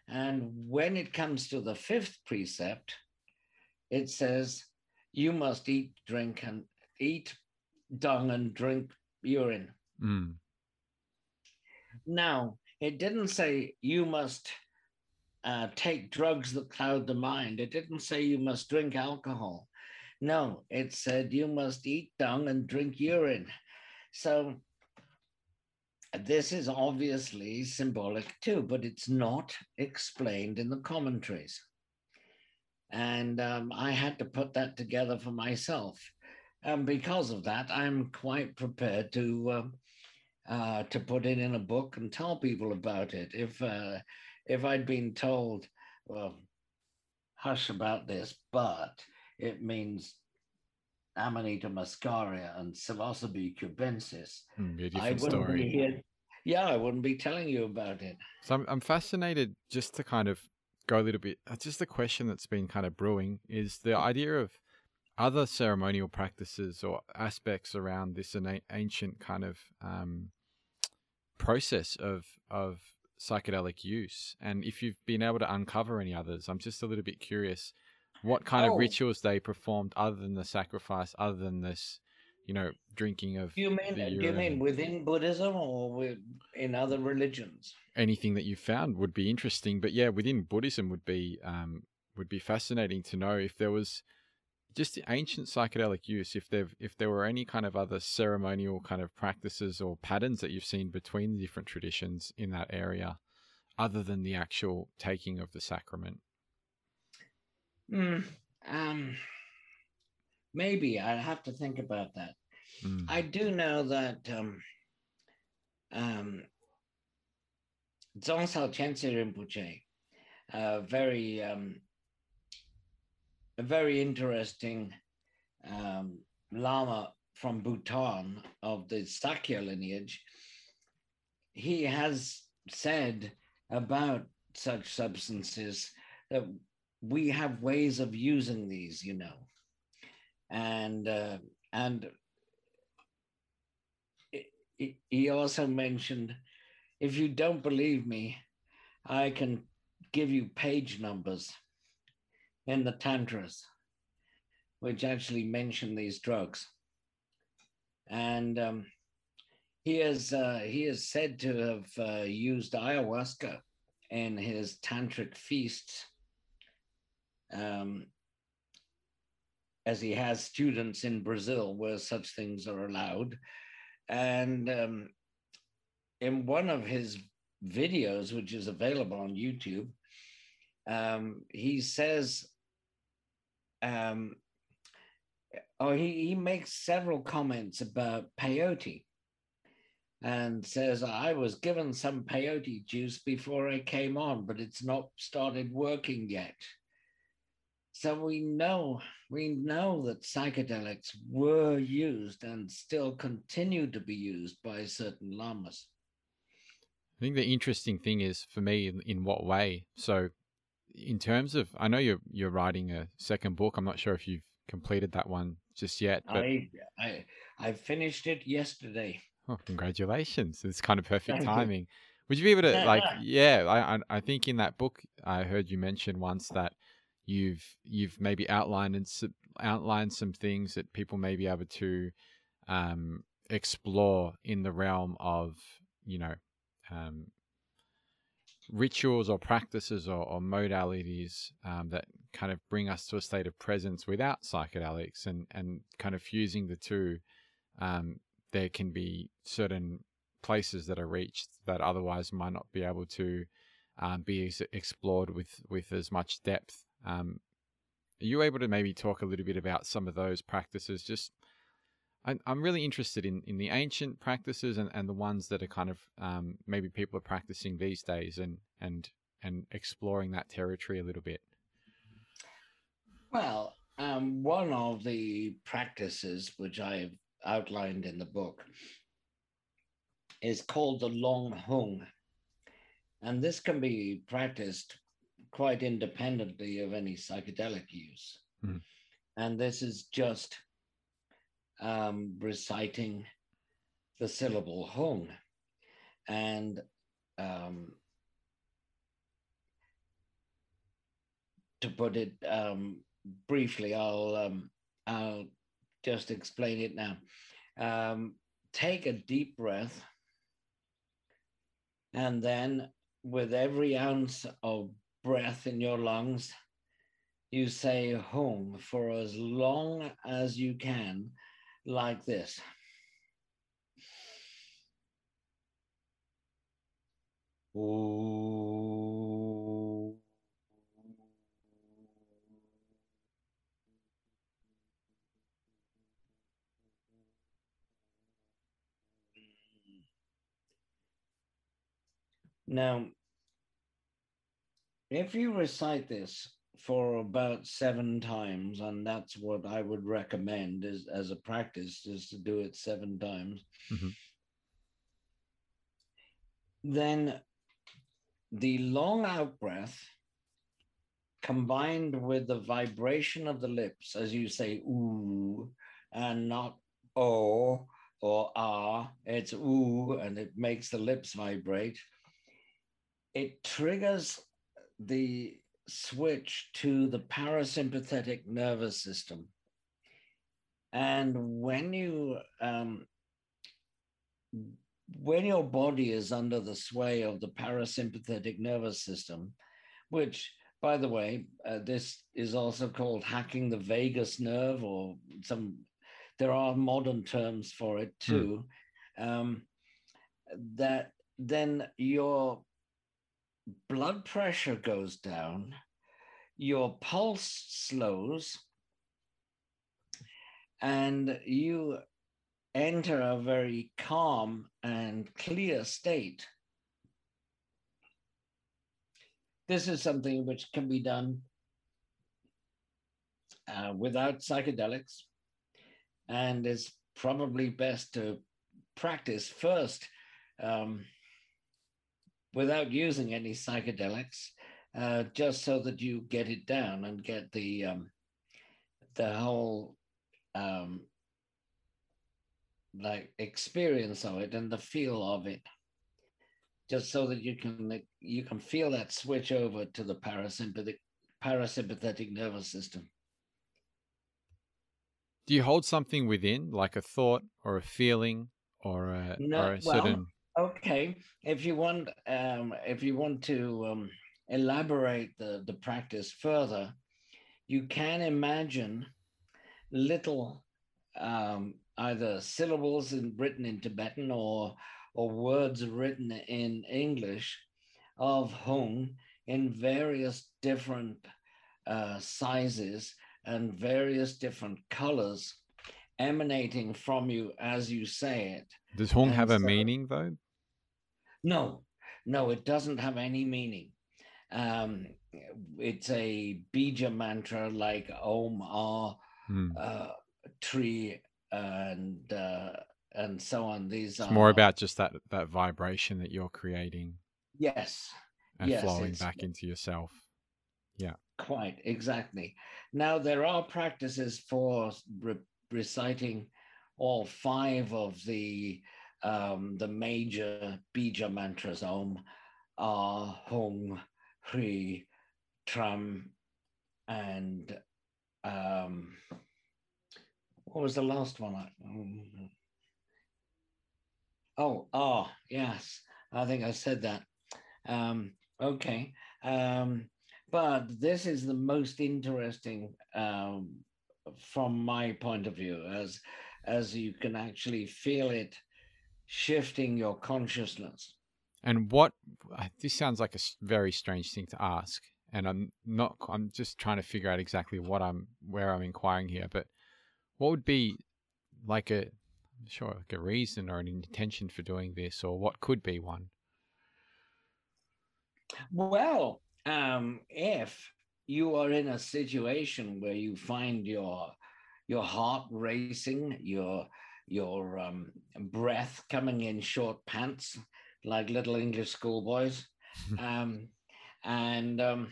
and when it comes to the fifth precept, it says you must eat, drink, and eat dung and drink urine. Mm. Now, it didn't say you must uh, take drugs that cloud the mind. It didn't say you must drink alcohol. No, it said you must eat dung and drink urine. So this is obviously symbolic too, but it's not explained in the commentaries. And um, I had to put that together for myself. And because of that, I'm quite prepared to um, uh, to put it in a book and tell people about it. If uh, if I'd been told, well, hush about this, but it means Amanita muscaria and Psilocybe cubensis, Mm, I wouldn't story. be here. Yeah, I wouldn't be telling you about it. So I'm, I'm fascinated just to kind of go a little bit. uh, Just a question that's been kind of brewing is the idea of other ceremonial practices or aspects around this ancient kind of um, process of of psychedelic use, and if you've been able to uncover any others. I'm just a little bit curious what kind Oh. of rituals they performed other than the sacrifice, other than this, you know, drinking of you mean do you mean within Buddhism or in other religions? anything that you found would be interesting. But yeah, within Buddhism would be um, would be fascinating to know if there was just the ancient psychedelic use, if there if there were any kind of other ceremonial kind of practices or patterns that you've seen between the different traditions in that area, other than the actual taking of the sacrament. Hmm, um, maybe I have to think about that. Mm. I do know that um, um, Dzongsar Khyentse Rinpoche, a very, um, a very interesting um, Lama from Bhutan of the Sakya lineage, he has said about such substances that we have ways of using these, you know, and uh, and he- also mentioned if you don't believe me, I can give you page numbers in the Tantras, which actually mention these drugs. And um, he is uh, he is said to have uh, used ayahuasca in his tantric feasts, um, as he has students in Brazil where such things are allowed. And um, in one of his videos, which is available on YouTube, um, he says, um, oh, he, he makes several comments about peyote and says, I was given some peyote juice before I came on, but it's not started working yet. So we know we know that psychedelics were used and still continue to be used by certain lamas. I think the interesting thing is for me in, in what way. So, in terms of, I know you're you're writing a second book. I'm not sure if you've completed that one just yet, but I, I I finished it yesterday. oh, congratulations! It's kind of perfect Thank you. timing. Would you be able to <laughs> like, yeah? I, I think in that book I heard you mention once that you've you've maybe outlined and outlined some things that people may be able to um, explore in the realm of you know um, rituals or practices or, or modalities um, that kind of bring us to a state of presence without psychedelics and, and kind of fusing the two, um, there can be certain places that are reached that otherwise might not be able to um, be explored with, with as much depth. Um, are you able to maybe talk a little bit about some of those practices? Just I'm really interested in, in the ancient practices and, and the ones that are kind of um, maybe people are practicing these days and, and and exploring that territory a little bit. Well, um, one of the practices which I've outlined in the book is called the Long Hung. And this can be practiced quite independently of any psychedelic use. Mm. And this is just um, reciting the syllable hung. And um, to put it um, briefly, I'll um, I'll just explain it now. Um, take a deep breath, and then with every ounce of breath in your lungs, you say home for as long as you can like this. Now, if you recite this for about seven times, and that's what I would recommend is as a practice, is to do it seven times. Mm-hmm. Then the long out breath combined with the vibration of the lips, as you say, ooh, and not oh or ah, it's ooh, and it makes the lips vibrate. It triggers the switch to the parasympathetic nervous system. And when you um, when your body is under the sway of the parasympathetic nervous system, which, by the way, uh, this is also called hacking the vagus nerve, or some, there are modern terms for it hmm. too. Mm. Um, that then your blood pressure goes down, your pulse slows, and you enter a very calm and clear state. This is something which can be done uh, without psychedelics and is probably best to practice first um, without using any psychedelics, uh, just so that you get it down and get the um, the whole um, like experience of it and the feel of it, just so that you can you can feel that switch over to the parasympathetic parasympathetic nervous system. Do you hold something within, like a thought or a feeling or a, no, or a certain? Okay, if you want, um, if you want to um, elaborate the the practice further, you can imagine little um, either syllables in, written in Tibetan or or words written in English of Hung in various different uh, sizes and various different colors emanating from you as you say it. Does Hung and have a meaning though? No, no, it doesn't have any meaning. Um, it's a bija mantra like Om Ah hmm. uh, tree and uh, and so on. These it's are more about just that that vibration that you're creating. Yes. And yes, flowing back into yourself. Yeah. Quite exactly. Now there are practices for re- reciting all five of the um, the major bija mantras Om, Ah, Hung, Hri, Tram, and um, what was the last one? Oh, Ah, yes, I think I said that. Um, Okay. Um, but this is the most interesting um, from my point of view, as as you can actually feel it shifting your consciousness. And what this sounds like a very strange thing to ask, and I'm not. I'm just trying to figure out exactly what I'm where I'm inquiring here. But what would be like a sure like a reason or an intention for doing this, or what could be one? Well, um, if you are in a situation where you find your your heart racing, your your um, breath coming in short pants like little English schoolboys, <laughs> um, and um,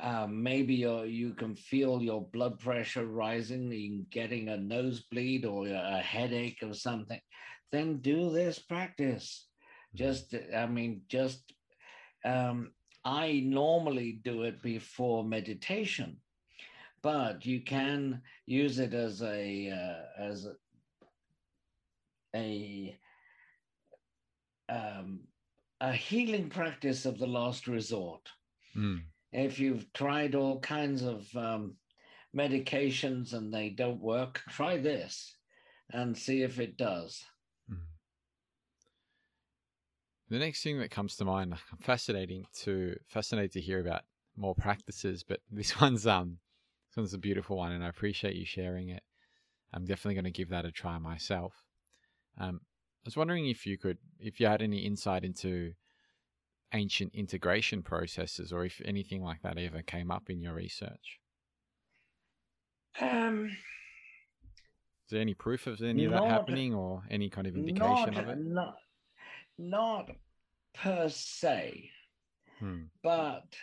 uh, maybe you can feel your blood pressure rising, in getting a nosebleed or a headache or something, then do this practice. Just, I mean, just um, I normally do it before meditation, but you can use it as a uh, as a, a um, a healing practice of the last resort. Mm. If you've tried all kinds of um, medications and they don't work, try this and see if it does. The next thing that comes to mind, <laughs> fascinating to fascinated to hear about more practices, but this <laughs> one's um this one's a beautiful one, and I appreciate you sharing it. I'm definitely going to give that a try myself. Um, I was wondering if you could, if you had any insight into ancient integration processes, or if anything like that ever came up in your research. Um, is there any proof of any of that happening, or any kind of indication not, of it? Not, not per se, hmm. but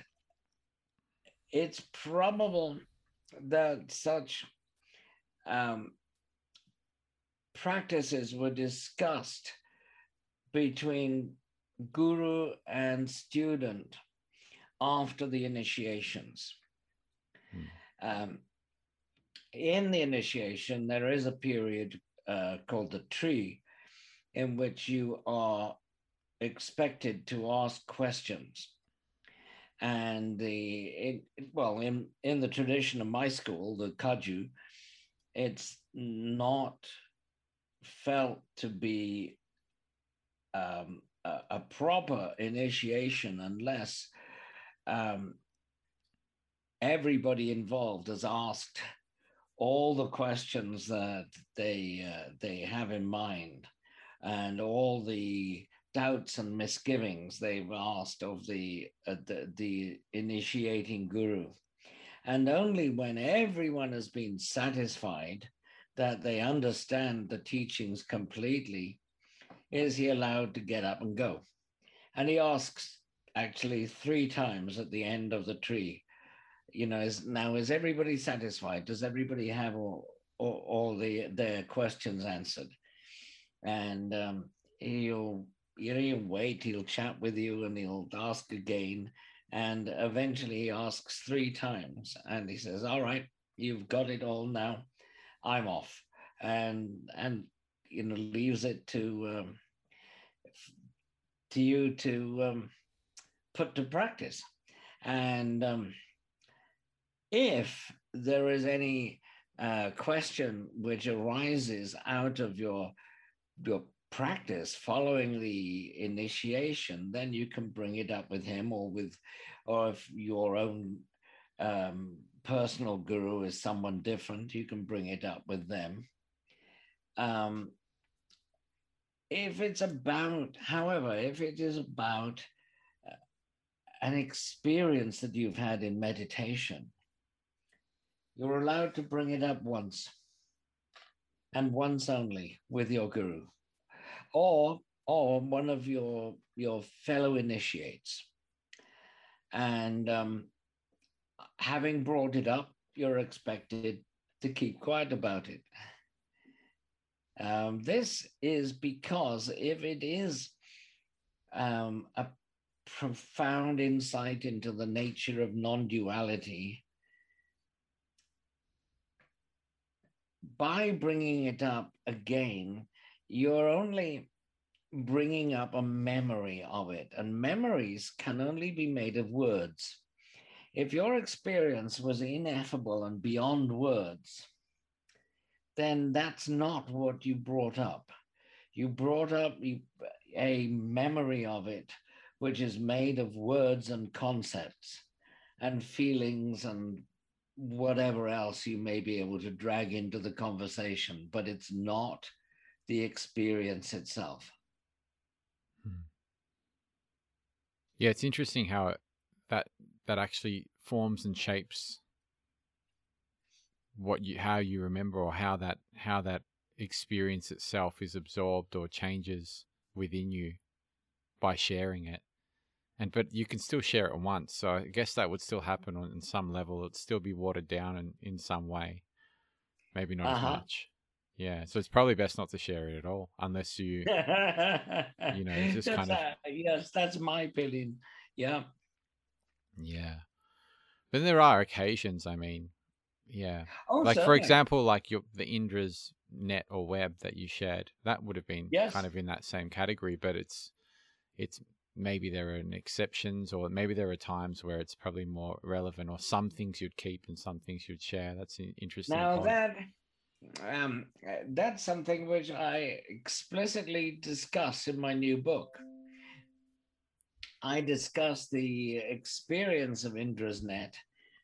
it's probable that such um, practices were discussed between guru and student after the initiations. Hmm. Um, in the initiation, there is a period uh, called the tree in which you are expected to ask questions. And the it, well, in in the tradition of my school, the Kagyud, it's not felt to be um, a, a, proper initiation unless um, everybody involved has asked all the questions that they uh, they have in mind and all the doubts and misgivings they've asked of the, uh, the, the initiating guru. And only when everyone has been satisfied that they understand the teachings completely is he allowed to get up and go. And he asks actually three times at the end of the tree, you know, is now is everybody satisfied? Does everybody have all, all, all the their questions answered? And um, he'll you know, you wait, he'll chat with you and he'll ask again. And eventually he asks three times and he says, All right, you've got it all now. I'm off. And and you know, leaves it to um, to you to um, put to practice. And um, if there is any uh, question which arises out of your your practice following the initiation, then you can bring it up with him or with, or if your own um, personal guru is someone different, you can bring it up with them. Um, if it's about, however, if it is about uh, an experience that you've had in meditation, you're allowed to bring it up once and once only with your guru or or one of your your fellow initiates and um, having brought it up you're expected to keep quiet about it um, this is because if it is um, a profound insight into the nature of non-duality by bringing it up again you're only bringing up a memory of it. And memories can only be made of words. If your experience was ineffable and beyond words, then that's not what you brought up. You brought up a memory of it, which is made of words and concepts and feelings and whatever else you may be able to drag into the conversation, but it's not the experience itself. Hmm. Yeah, it's interesting how that that actually forms and shapes what you how you remember or how that how that experience itself is absorbed or changes within you by sharing it. And but you can still share it once so i guess that would still happen on, on some level. It'd still be watered down in, in some way. Maybe not uh-huh. as much. Yeah so it's probably best not to share it at all unless you <laughs> you know just kind of yes that's my opinion. Yeah yeah but there are occasions i mean yeah. Oh, like for example, like your the Indra's net or web that you shared, that would have been yes. kind of in that same category, but it's it's maybe there are exceptions or maybe there are times where it's probably more relevant or some things you'd keep and some things you'd share. That's interesting. Now point. that um, uh, that's something which I explicitly discuss in my new book. I discuss the experience of Indra's net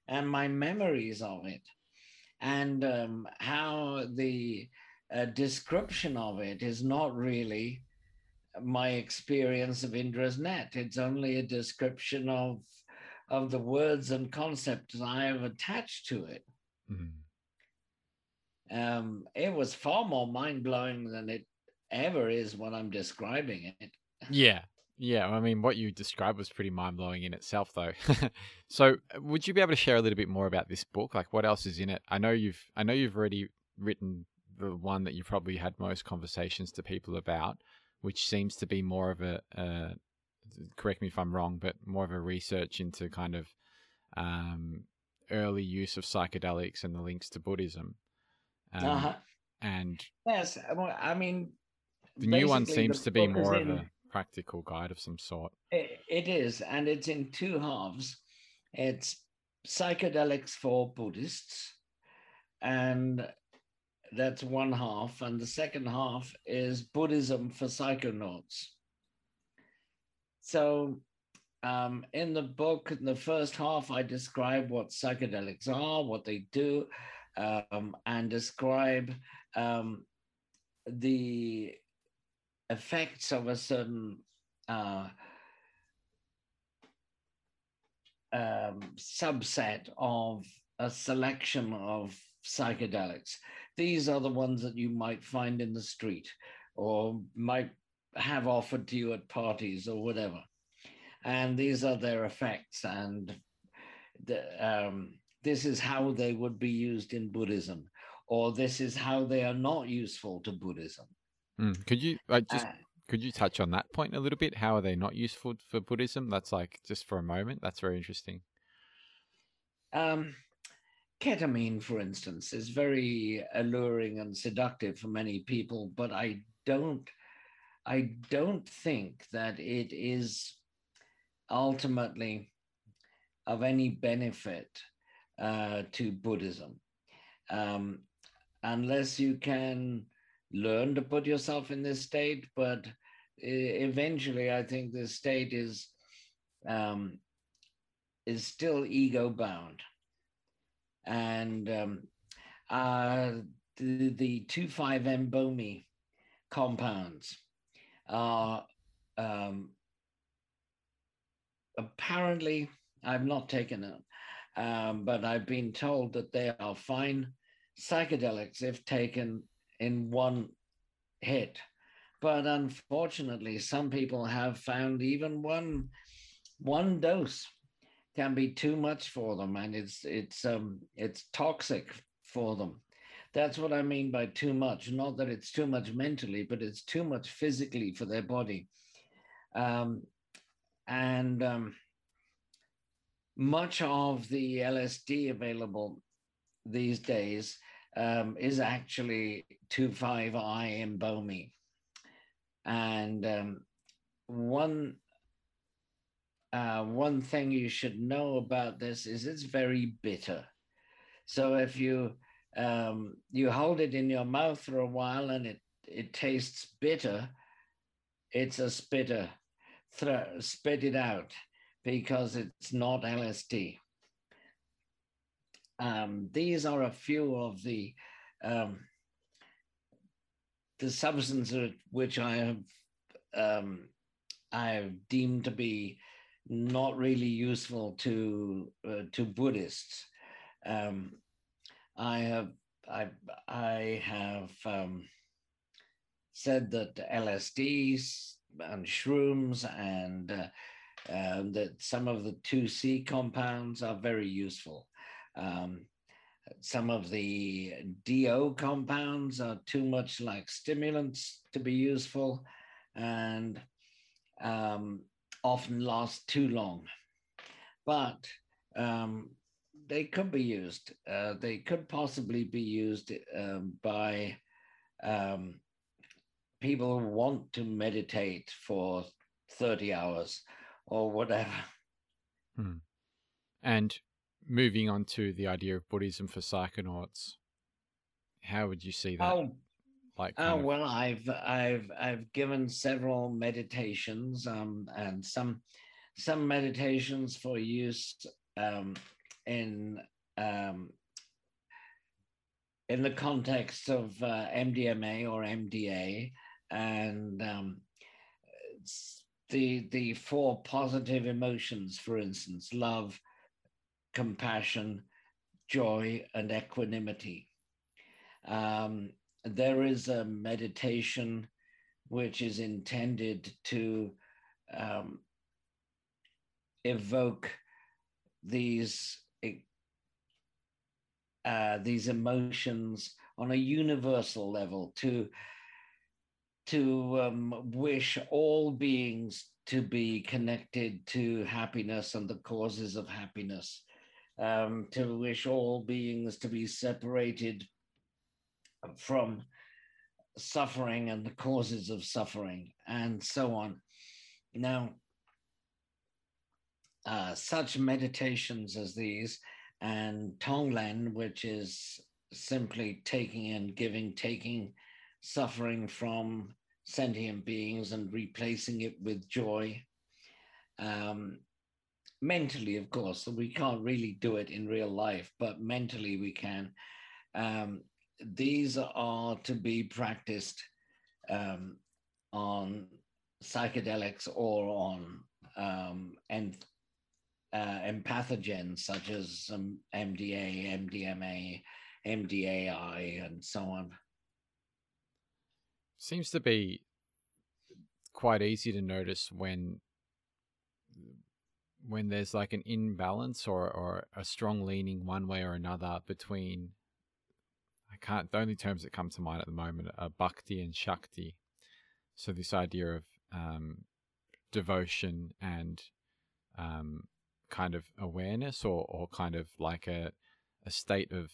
and my memories of it, and um, how the uh, description of it is not really my experience of Indra's net. It's only a description of of the words and concepts I have attached to it. Mm-hmm. Um, it was far more mind blowing than it ever is when I'm describing it. Yeah, yeah, I mean, what you described was pretty mind blowing in itself, though. <laughs> so, uh, would you be able to share a little bit more about this book? Like, what else is in it? I know you've, I know you've already written the one that you probably had most conversations to people about, which seems to be more of a, uh, correct me if I'm wrong, but more of a research into kind of um, early use of psychedelics and the links to Buddhism. Um, uh-huh. And yes, I mean, the new one seems to be more of a practical guide of some sort. it, it is, and it's in two halves. It's psychedelics for Buddhists, and that's one half, and the second half is Buddhism for psychonauts. So, um, in the book, in the first half, I describe what psychedelics are, what they do, um, and describe um, the effects of a certain uh, um, subset of a selection of psychedelics. These are the ones that you might find in the street or might have offered to you at parties or whatever. And these are their effects. And the, um, this is how they would be used in Buddhism, or this is how they are not useful to Buddhism. Mm. Could you like just uh, could you touch on that point a little bit? How are they not useful for Buddhism? That's like just for a moment. That's very interesting. Um, ketamine, for instance, is very alluring and seductive for many people, but I don't, I don't think that it is ultimately of any benefit uh, to Buddhism, um, unless you can learn to put yourself in this state, but eventually, I think this state is um, is still ego bound, and um, uh, the, the two five NBOMe compounds are um, apparently I've not taken it, um, but I've been told that they are fine psychedelics if taken in one hit. But unfortunately, some people have found even one one dose can be too much for them, and it's it's um it's toxic for them. That's what I mean by too much. Not that it's too much mentally, but it's too much physically for their body. Um, and um, much of the LSD available these days um, is actually 25I NBOMe. And um, one uh, one thing you should know about this is it's very bitter. So if you um, you hold it in your mouth for a while and it it tastes bitter, it's a spitter. Spit it out because it's not LSD. Um, these are a few of the um, the substances which I have um, I have deemed to be not really useful to uh, to Buddhists. Um, I have I I have um, said that LSDs and shrooms and uh, uh, that some of the 2C compounds are very useful. Um, some of the DO compounds are too much like stimulants to be useful and um, often last too long. But um, they could be used. Uh, they could possibly be used um, by um, people who want to meditate for 30 hours or whatever. Hmm. And moving on to the idea of Buddhism for psychonauts, how would you see that? Oh, like oh of... well, I've I've I've given several meditations um, and some some meditations for use um, in um, in the context of uh, MDMA or MDA, and um, the the four positive emotions, for instance, love, compassion, joy, and equanimity. Um, there is a meditation which is intended to um, evoke these uh, these emotions on a universal level to to um, wish all beings to be connected to happiness and the causes of happiness, um, to wish all beings to be separated from suffering and the causes of suffering, and so on. Now, uh, such meditations as these and Tonglen, which is simply taking and giving, taking suffering from sentient beings and replacing it with joy. Um, mentally, of course, so we can't really do it in real life, but mentally we can. Um, these are to be practiced um, on psychedelics or on um, and uh, empathogens such as um, MDA, MDMA, MDAI, and so on. Seems to be quite easy to notice when when there's like an imbalance or, or a strong leaning one way or another between I can't the only terms that come to mind at the moment are bhakti and shakti. So this idea of um, devotion and um, kind of awareness or, or kind of like a, a state of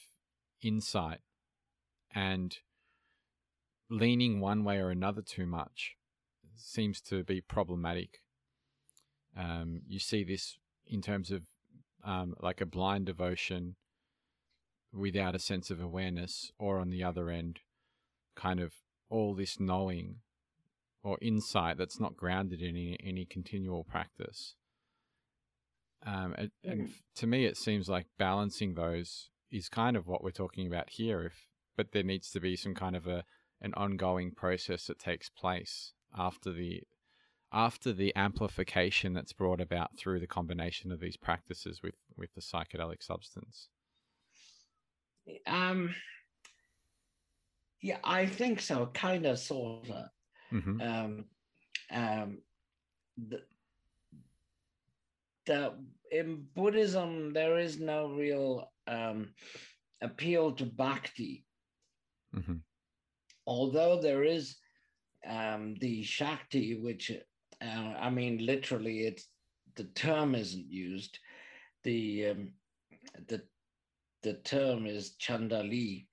insight and leaning one way or another too much seems to be problematic. Um, you see this in terms of um, like a blind devotion without a sense of awareness, or on the other end, kind of all this knowing or insight that's not grounded in any, any continual practice. Um, and, and to me, it seems like balancing those is kind of what we're talking about here. If but there needs to be some kind of a an ongoing process that takes place after the after the amplification that's brought about through the combination of these practices with with the psychedelic substance. Um. Yeah, I think so. Kind of, sort of. Mm-hmm. Um. Um. The, that in Buddhism there is no real um, appeal to bhakti, mm-hmm. although there is um, the shakti, which uh, I mean literally, it's the term isn't used. The um, the the term is chandali,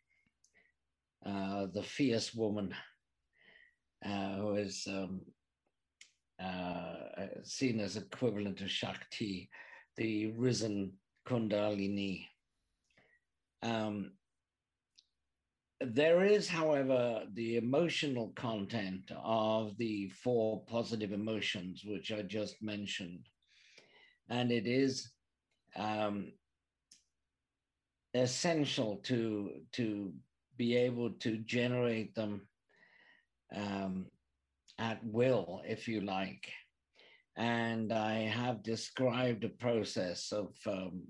uh, the fierce woman, uh, who is um, uh, seen as equivalent to Shakti, the risen Kundalini. Um, there is, however, the emotional content of the four positive emotions, which I just mentioned. And it is um, essential to, to be able to generate them um, at will, if you like. And I have described a process of, um,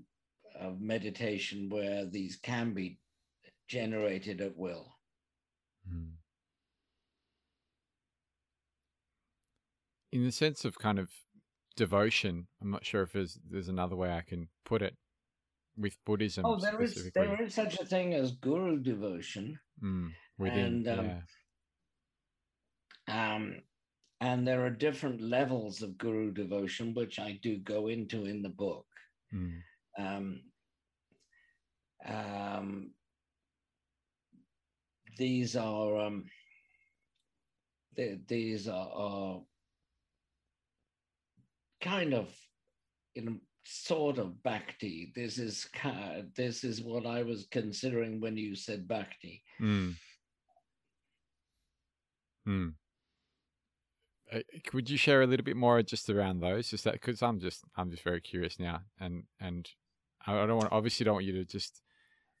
of meditation where these can be generated at will. Hmm. In the sense of kind of devotion, I'm not sure if there's there's another way I can put it with Buddhism. Oh, there is there is such a thing as guru devotion. Mm, within, and um, yeah. um, and there are different levels of guru devotion, which I do go into in the book. Mm. Um, um, these are um, these are, are kind of you know sort of bhakti. This is this is what I was considering when you said bhakti. Mm. Mm. Uh, could you share a little bit more just around those? Just that because I'm just I'm just very curious now, and and I don't want obviously don't want you to just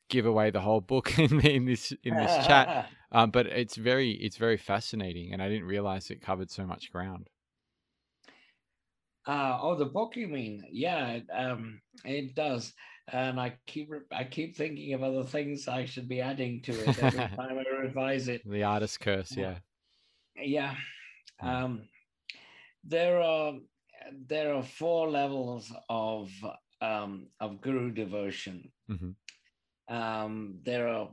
give away the whole book <laughs> in, in this in this chat. <laughs> Um, but it's very it's very fascinating, and I didn't realize it covered so much ground. Uh, oh, the book you mean? Yeah, it, um, it does. And I keep I keep thinking of other things I should be adding to it every <laughs> time I revise it. The artist curse, yeah. Yeah. Um, there are there are four levels of um, of guru devotion. Mm-hmm um, there are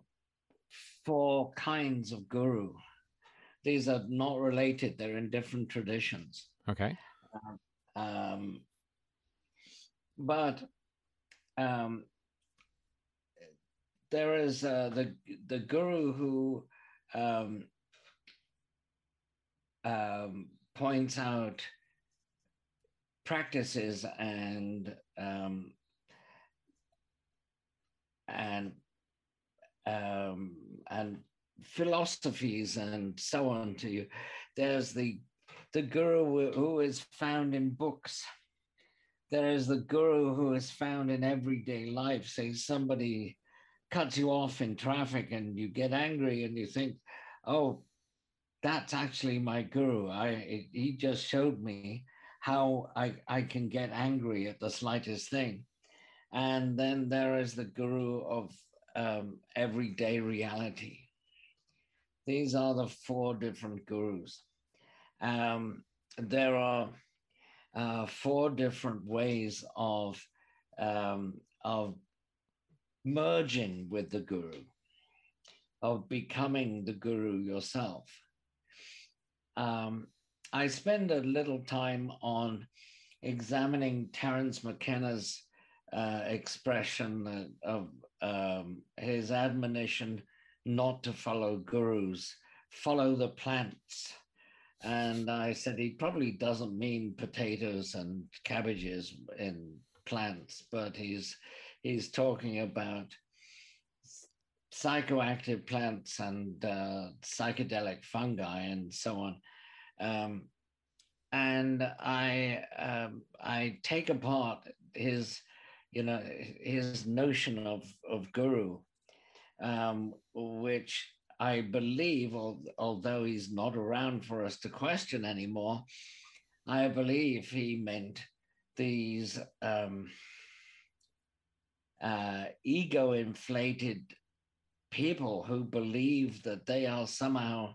four kinds of guru. These are not related, they're in different traditions. Okay. Um, but um, there is uh, the, the guru who um, um, points out practices and um, and um, and philosophies and so on to you. There's the the guru who is found in books. There is the guru who is found in everyday life. Say somebody cuts you off in traffic and you get angry and you think, oh, that's actually my guru. I he just showed me how I, I can get angry at the slightest thing. And then there is the guru of um, everyday reality. These are the four different gurus. Um, there are uh, four different ways of um, of merging with the guru, of becoming the guru yourself. Um, I spend a little time on examining Terence McKenna's uh, expression of um, his admonition not to follow gurus, follow the plants. And I said he probably doesn't mean potatoes and cabbages in plants, but he's he's talking about psychoactive plants and uh, psychedelic fungi and so on. Um, and I um, I take apart his you know, his notion of, of guru, um, which I believe, although he's not around for us to question anymore, I believe he meant these um, uh, ego inflated people who believe that they are somehow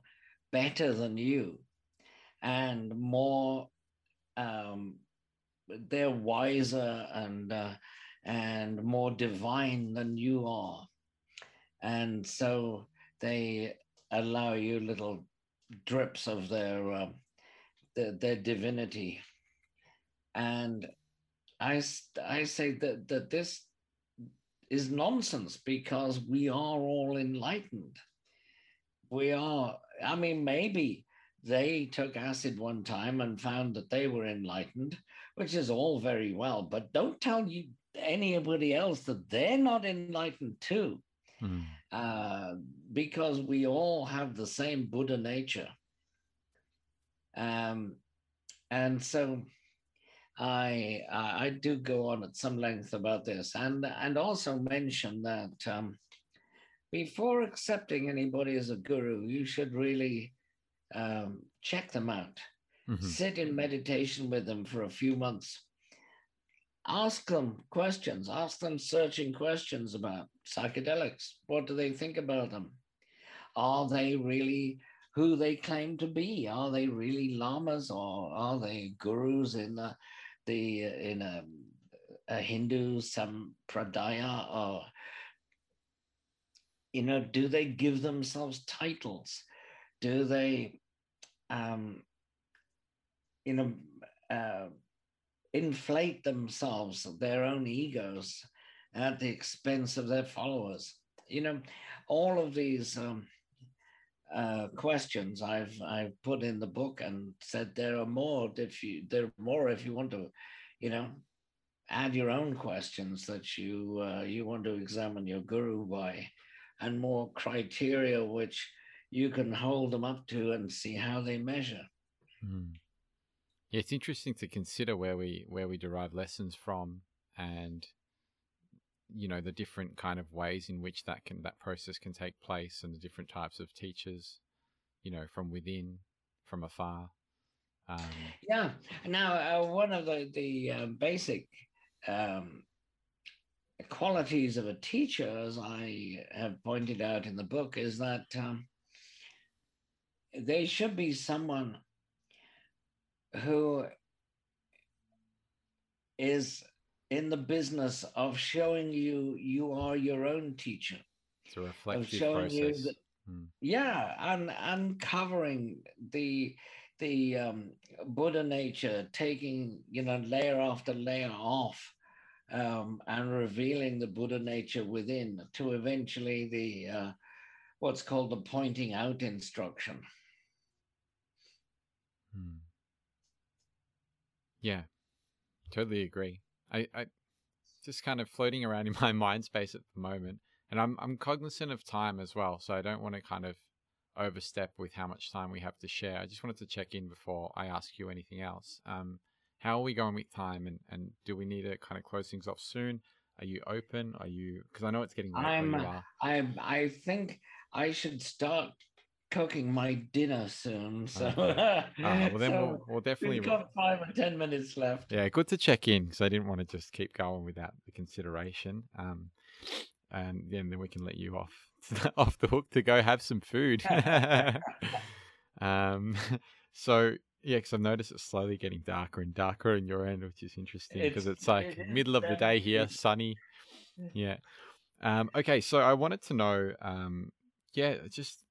better than you and more, um, they're wiser and uh, and more divine than you are. And so they allow you little drips of their, uh, their, their divinity. And I, I say that, that this is nonsense because we are all enlightened. We are, I mean, maybe they took acid one time and found that they were enlightened, which is all very well, but don't tell you anybody else that they're not enlightened too, Mm. uh, because we all have the same Buddha nature. Um, and so I, I do go on at some length about this, and and also mention that um, before accepting anybody as a guru, you should really um, check them out. Mhm. Sit in meditation with them for a few months. Ask them questions. Ask them searching questions about psychedelics. What do they think about them? Are they really who they claim to be? Are they really lamas or are they gurus in the, the in a, a Hindu sampradaya or you know, do they give themselves titles? Do they, um, you know, uh, inflate themselves, their own egos, at the expense of their followers? You know, all of these um, uh, questions I've I've put in the book and said there are more if you there are more if you want to, you know, add your own questions that you uh, you want to examine your guru by and more criteria which you can hold them up to and see how they measure. Mm. It's interesting to consider where we where we derive lessons from, and you know the different kind of ways in which that can that process can take place, and the different types of teachers, you know, from within, from afar. Um, Yeah. Now, uh, one of the the uh, basic um, qualities of a teacher, as I have pointed out in the book, is that um, they should be someone who is in the business of showing you you are your own teacher it's a of reflective showing you process. that Mm. yeah and uncovering the the um, buddha nature taking you know layer after layer off um, and revealing the buddha nature within to eventually the uh, what's called the pointing out instruction Yeah, totally agree. I, I just kind of floating around in <laughs> my mind space at the moment, and I'm I'm cognizant of time as well, so I don't want to kind of overstep with how much time we have to share. I just wanted to check in before I ask you anything else. Um, how are we going with time, and and do we need to kind of close things off soon? Are you open? Are you? Because I know it's getting late I'm- where you are. i i think i should start cooking my dinner soon so, Okay. Uh, well, <laughs> then so we'll, we'll definitely we've got five or ten minutes left Yeah, good to check in because I didn't want to just keep going without the consideration. Um, and then we can let you off <laughs> off the hook to go have some food. <laughs> um, so yeah, because I've noticed it's slowly getting darker and darker on your end, which is interesting because It's- it's, like it middle of the day here, sunny. Yeah. Um, okay, so I wanted to know, um, yeah, just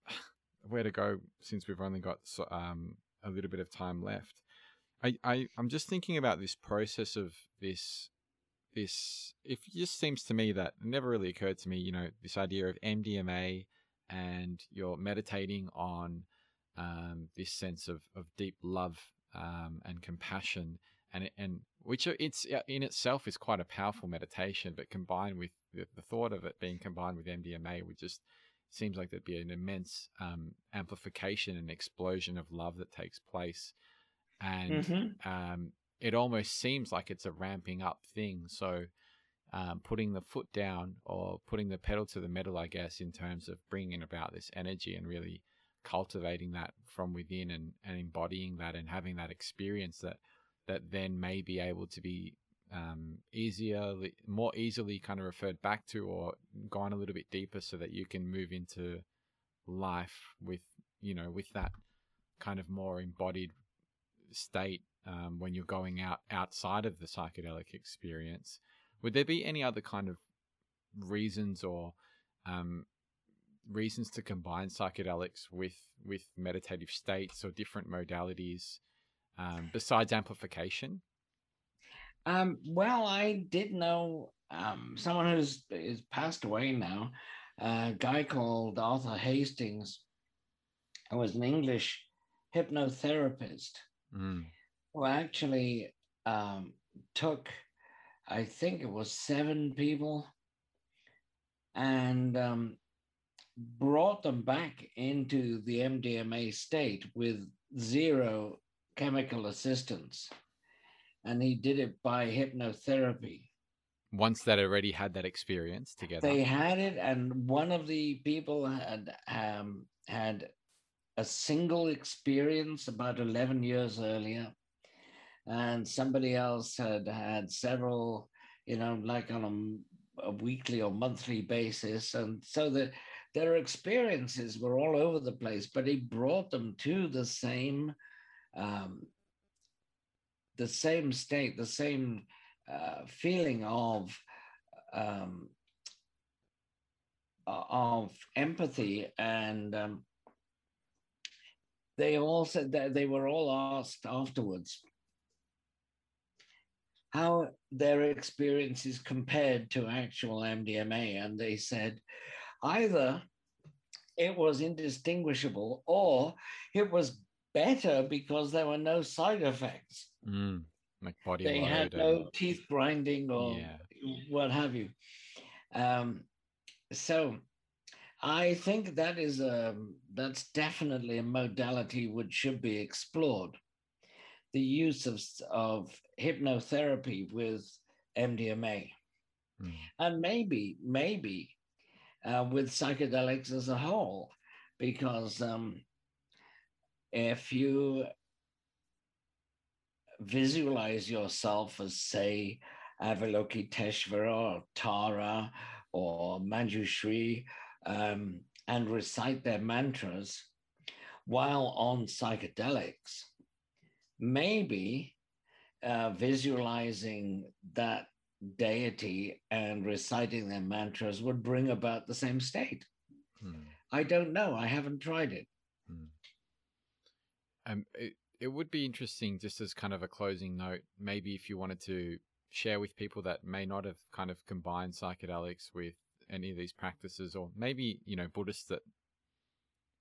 where to go since we've only got so, um, a little bit of time left. I, I I'm just thinking about this process of this this it just seems to me that never really occurred to me, you know, this idea of MDMA and you're meditating on um, this sense of, of deep love um, and compassion and and which it's in itself is quite a powerful meditation, but combined with the, the thought of it being combined with MDMA, would just seems like there'd be an immense um, amplification and explosion of love that takes place, and Mhm. um, it almost seems like it's a ramping up thing. So, um, putting the foot down or putting the pedal to the metal, I guess, in terms of bringing about this energy and really cultivating that from within and, and embodying that and having that experience that that then may be able to be um, easier, more easily kind of referred back to or gone a little bit deeper so that you can move into life with, you know, with that kind of more embodied state um, when you're going out outside of the psychedelic experience. Would there be any other kind of reasons or um, reasons to combine psychedelics with with meditative states or different modalities um, besides amplification? Um, well, I did know um, someone who's is passed away now, a guy called Arthur Hastings, who was an English hypnotherapist Mm. who actually um, took, I think it was seven people, and um, brought them back into the MDMA state with zero chemical assistance. And he did it by hypnotherapy. Once that already had that experience together. They had it, and one of the people had um, had a single experience about 11 years earlier, and somebody else had had several, you know, like on a, a weekly or monthly basis. And so the, their experiences were all over the place, but he brought them to the same. Um, the same state, the same uh, feeling of um, of empathy, and um, they all said that they were all asked afterwards how their experiences compared to actual MDMA, and they said either it was indistinguishable or it was better because there were no side effects. Mm. Like body they had and- no teeth grinding or Yeah. what have you. Um, so I think that is a that's definitely a modality which should be explored. The use of of hypnotherapy with MDMA, Mm. and maybe maybe uh, with psychedelics as a whole, because um, if you visualize yourself as, say, Avalokiteshvara or Tara or Manjushri um, and recite their mantras while on psychedelics, maybe uh, visualizing that deity and reciting their mantras would bring about the same state. Mm. I don't know. I haven't tried it. Um, it, it would be interesting, just as kind of a closing note, maybe if you wanted to share with people that may not have kind of combined psychedelics with any of these practices, or maybe, you know, Buddhists that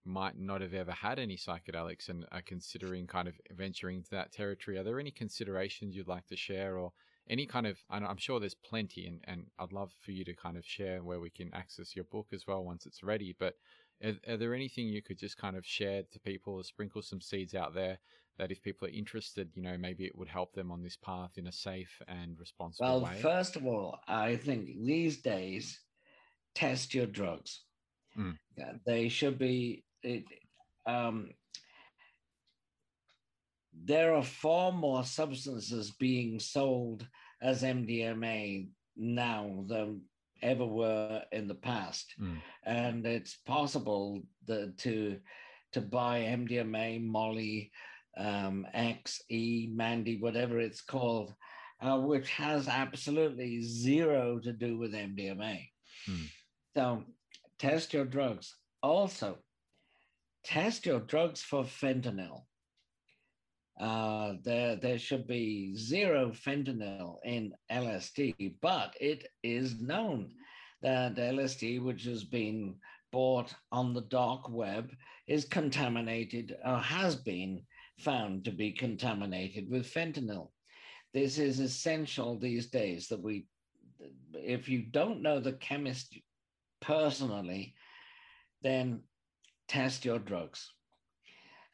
might not have ever had any psychedelics and are considering kind of venturing into that territory. Are there any considerations you'd like to share, or any kind of? I'm sure there's plenty, and, and I'd love for you to kind of share where we can access your book as well once it's ready. But are, are there anything you could just kind of share to people or sprinkle some seeds out there that if people are interested, you know, maybe it would help them on this path in a safe and responsible way. Well, first of all, I think these days, test your drugs. Mm. They should be. It, um, there are far more substances being sold as MDMA now than ever were in the past, Mm. and it's possible that to to buy MDMA, Molly, um, X, E, Mandy, whatever it's called, uh, which has absolutely zero to do with MDMA. Hmm. So test your drugs. Also, test your drugs for fentanyl. Uh, there, there should be zero fentanyl in LSD, but it is known that LSD, which has been bought on the dark web, is contaminated or has been found to be contaminated with fentanyl. This is essential these days that we, if you don't know the chemist personally, then test your drugs.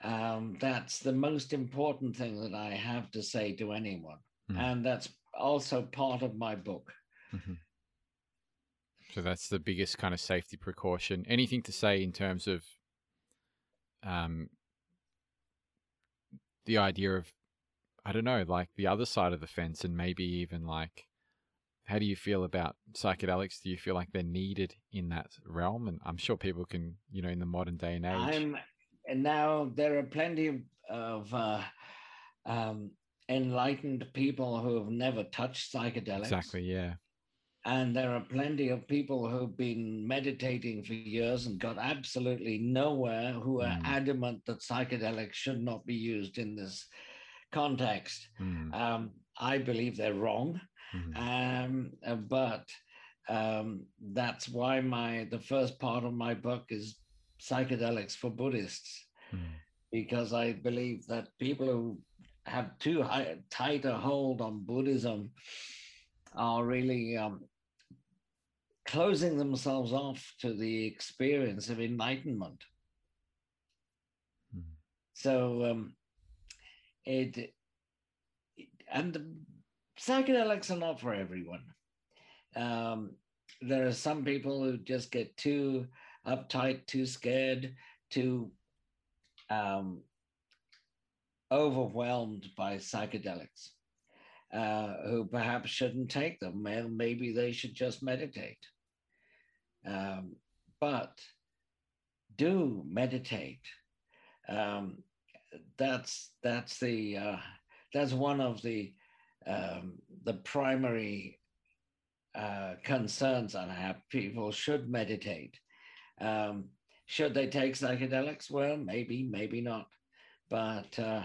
Um, that's the most important thing that I have to say to anyone. Hmm. And that's also part of my book. Mhm. So that's the biggest kind of safety precaution. Anything to say in terms of um, the idea of, I don't know, like the other side of the fence, and maybe even like, how do you feel about psychedelics? Do you feel like they're needed in that realm? And I'm sure people can, you know, in the modern day and age. I'm and now there are plenty of, uh, um, enlightened people who have never touched psychedelics. exactly, yeah. And there are plenty of people who've been meditating for years and got absolutely nowhere who are Mm. adamant that psychedelics should not be used in this context. Mm, Um, I believe they're wrong, mhm, um, uh, but um, that's why my the first part of my book is psychedelics for Buddhists mm. because I believe that people who have too high, tight a hold on Buddhism are really um, closing themselves off to the experience of enlightenment. Hmm. So um, it, and psychedelics are not for everyone. Um, there are some people who just get too uptight, too scared, too um, overwhelmed by psychedelics, uh, who perhaps shouldn't take them. And maybe they should just meditate. Um, but do meditate. Um, that's that's the uh, that's one of the um, the primary uh, concerns I have. People should meditate. Um, should they take psychedelics? Well, maybe, maybe not. But uh,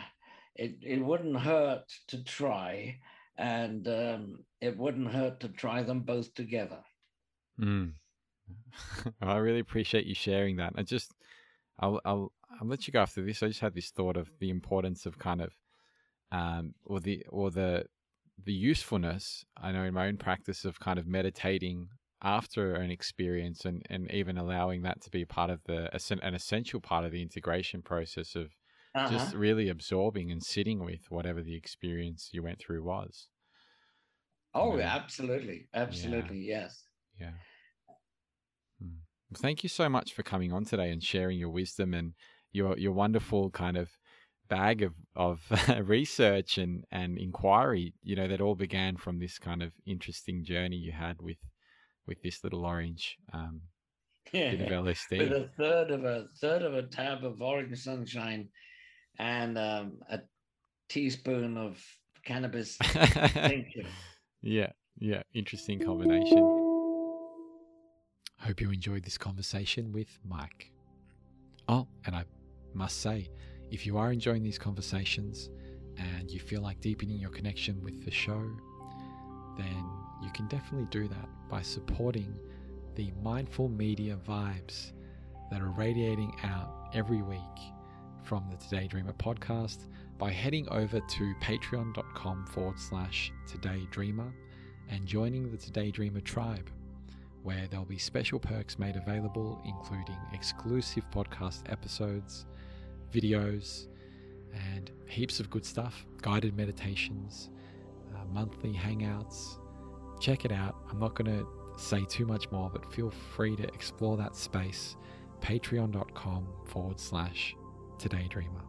it, it wouldn't hurt to try, and um, it wouldn't hurt to try them both together. Mm. <laughs> I really appreciate you sharing that. I just, I'll, I'll, I'll let you go after this. I just had this thought of the importance of kind of, um, or the, or the, the usefulness. I know in my own practice of kind of meditating after an experience and, and even allowing that to be part of the an essential part of the integration process of uh-huh. just really absorbing and sitting with whatever the experience you went through was. Oh, you know? absolutely. Absolutely. Yeah. Yes. Yeah. Thank you so much for coming on today and sharing your wisdom and your your wonderful kind of bag of of <laughs> research and and inquiry. You know that all began from this kind of interesting journey you had with with this little orange um, yeah, bit of LSD. With a third of a third of a tab of orange sunshine and um, a teaspoon of cannabis <laughs> Thank you. yeah, yeah, interesting combination. Hope you enjoyed this conversation with Mike. Oh, and I must say, if you are enjoying these conversations and you feel like deepening your connection with the show, then you can definitely do that by supporting the mindful media vibes that are radiating out every week from the Today Dreamer podcast by heading over to patreon.com forward slash Today Dreamer and joining the Today Dreamer tribe, where there'll be special perks made available, including exclusive podcast episodes, videos, and heaps of good stuff guided meditations, uh, monthly hangouts, check it out. I'm not going to say too much more, but feel free to explore that space. Patreon.com forward slash Today Dreamer.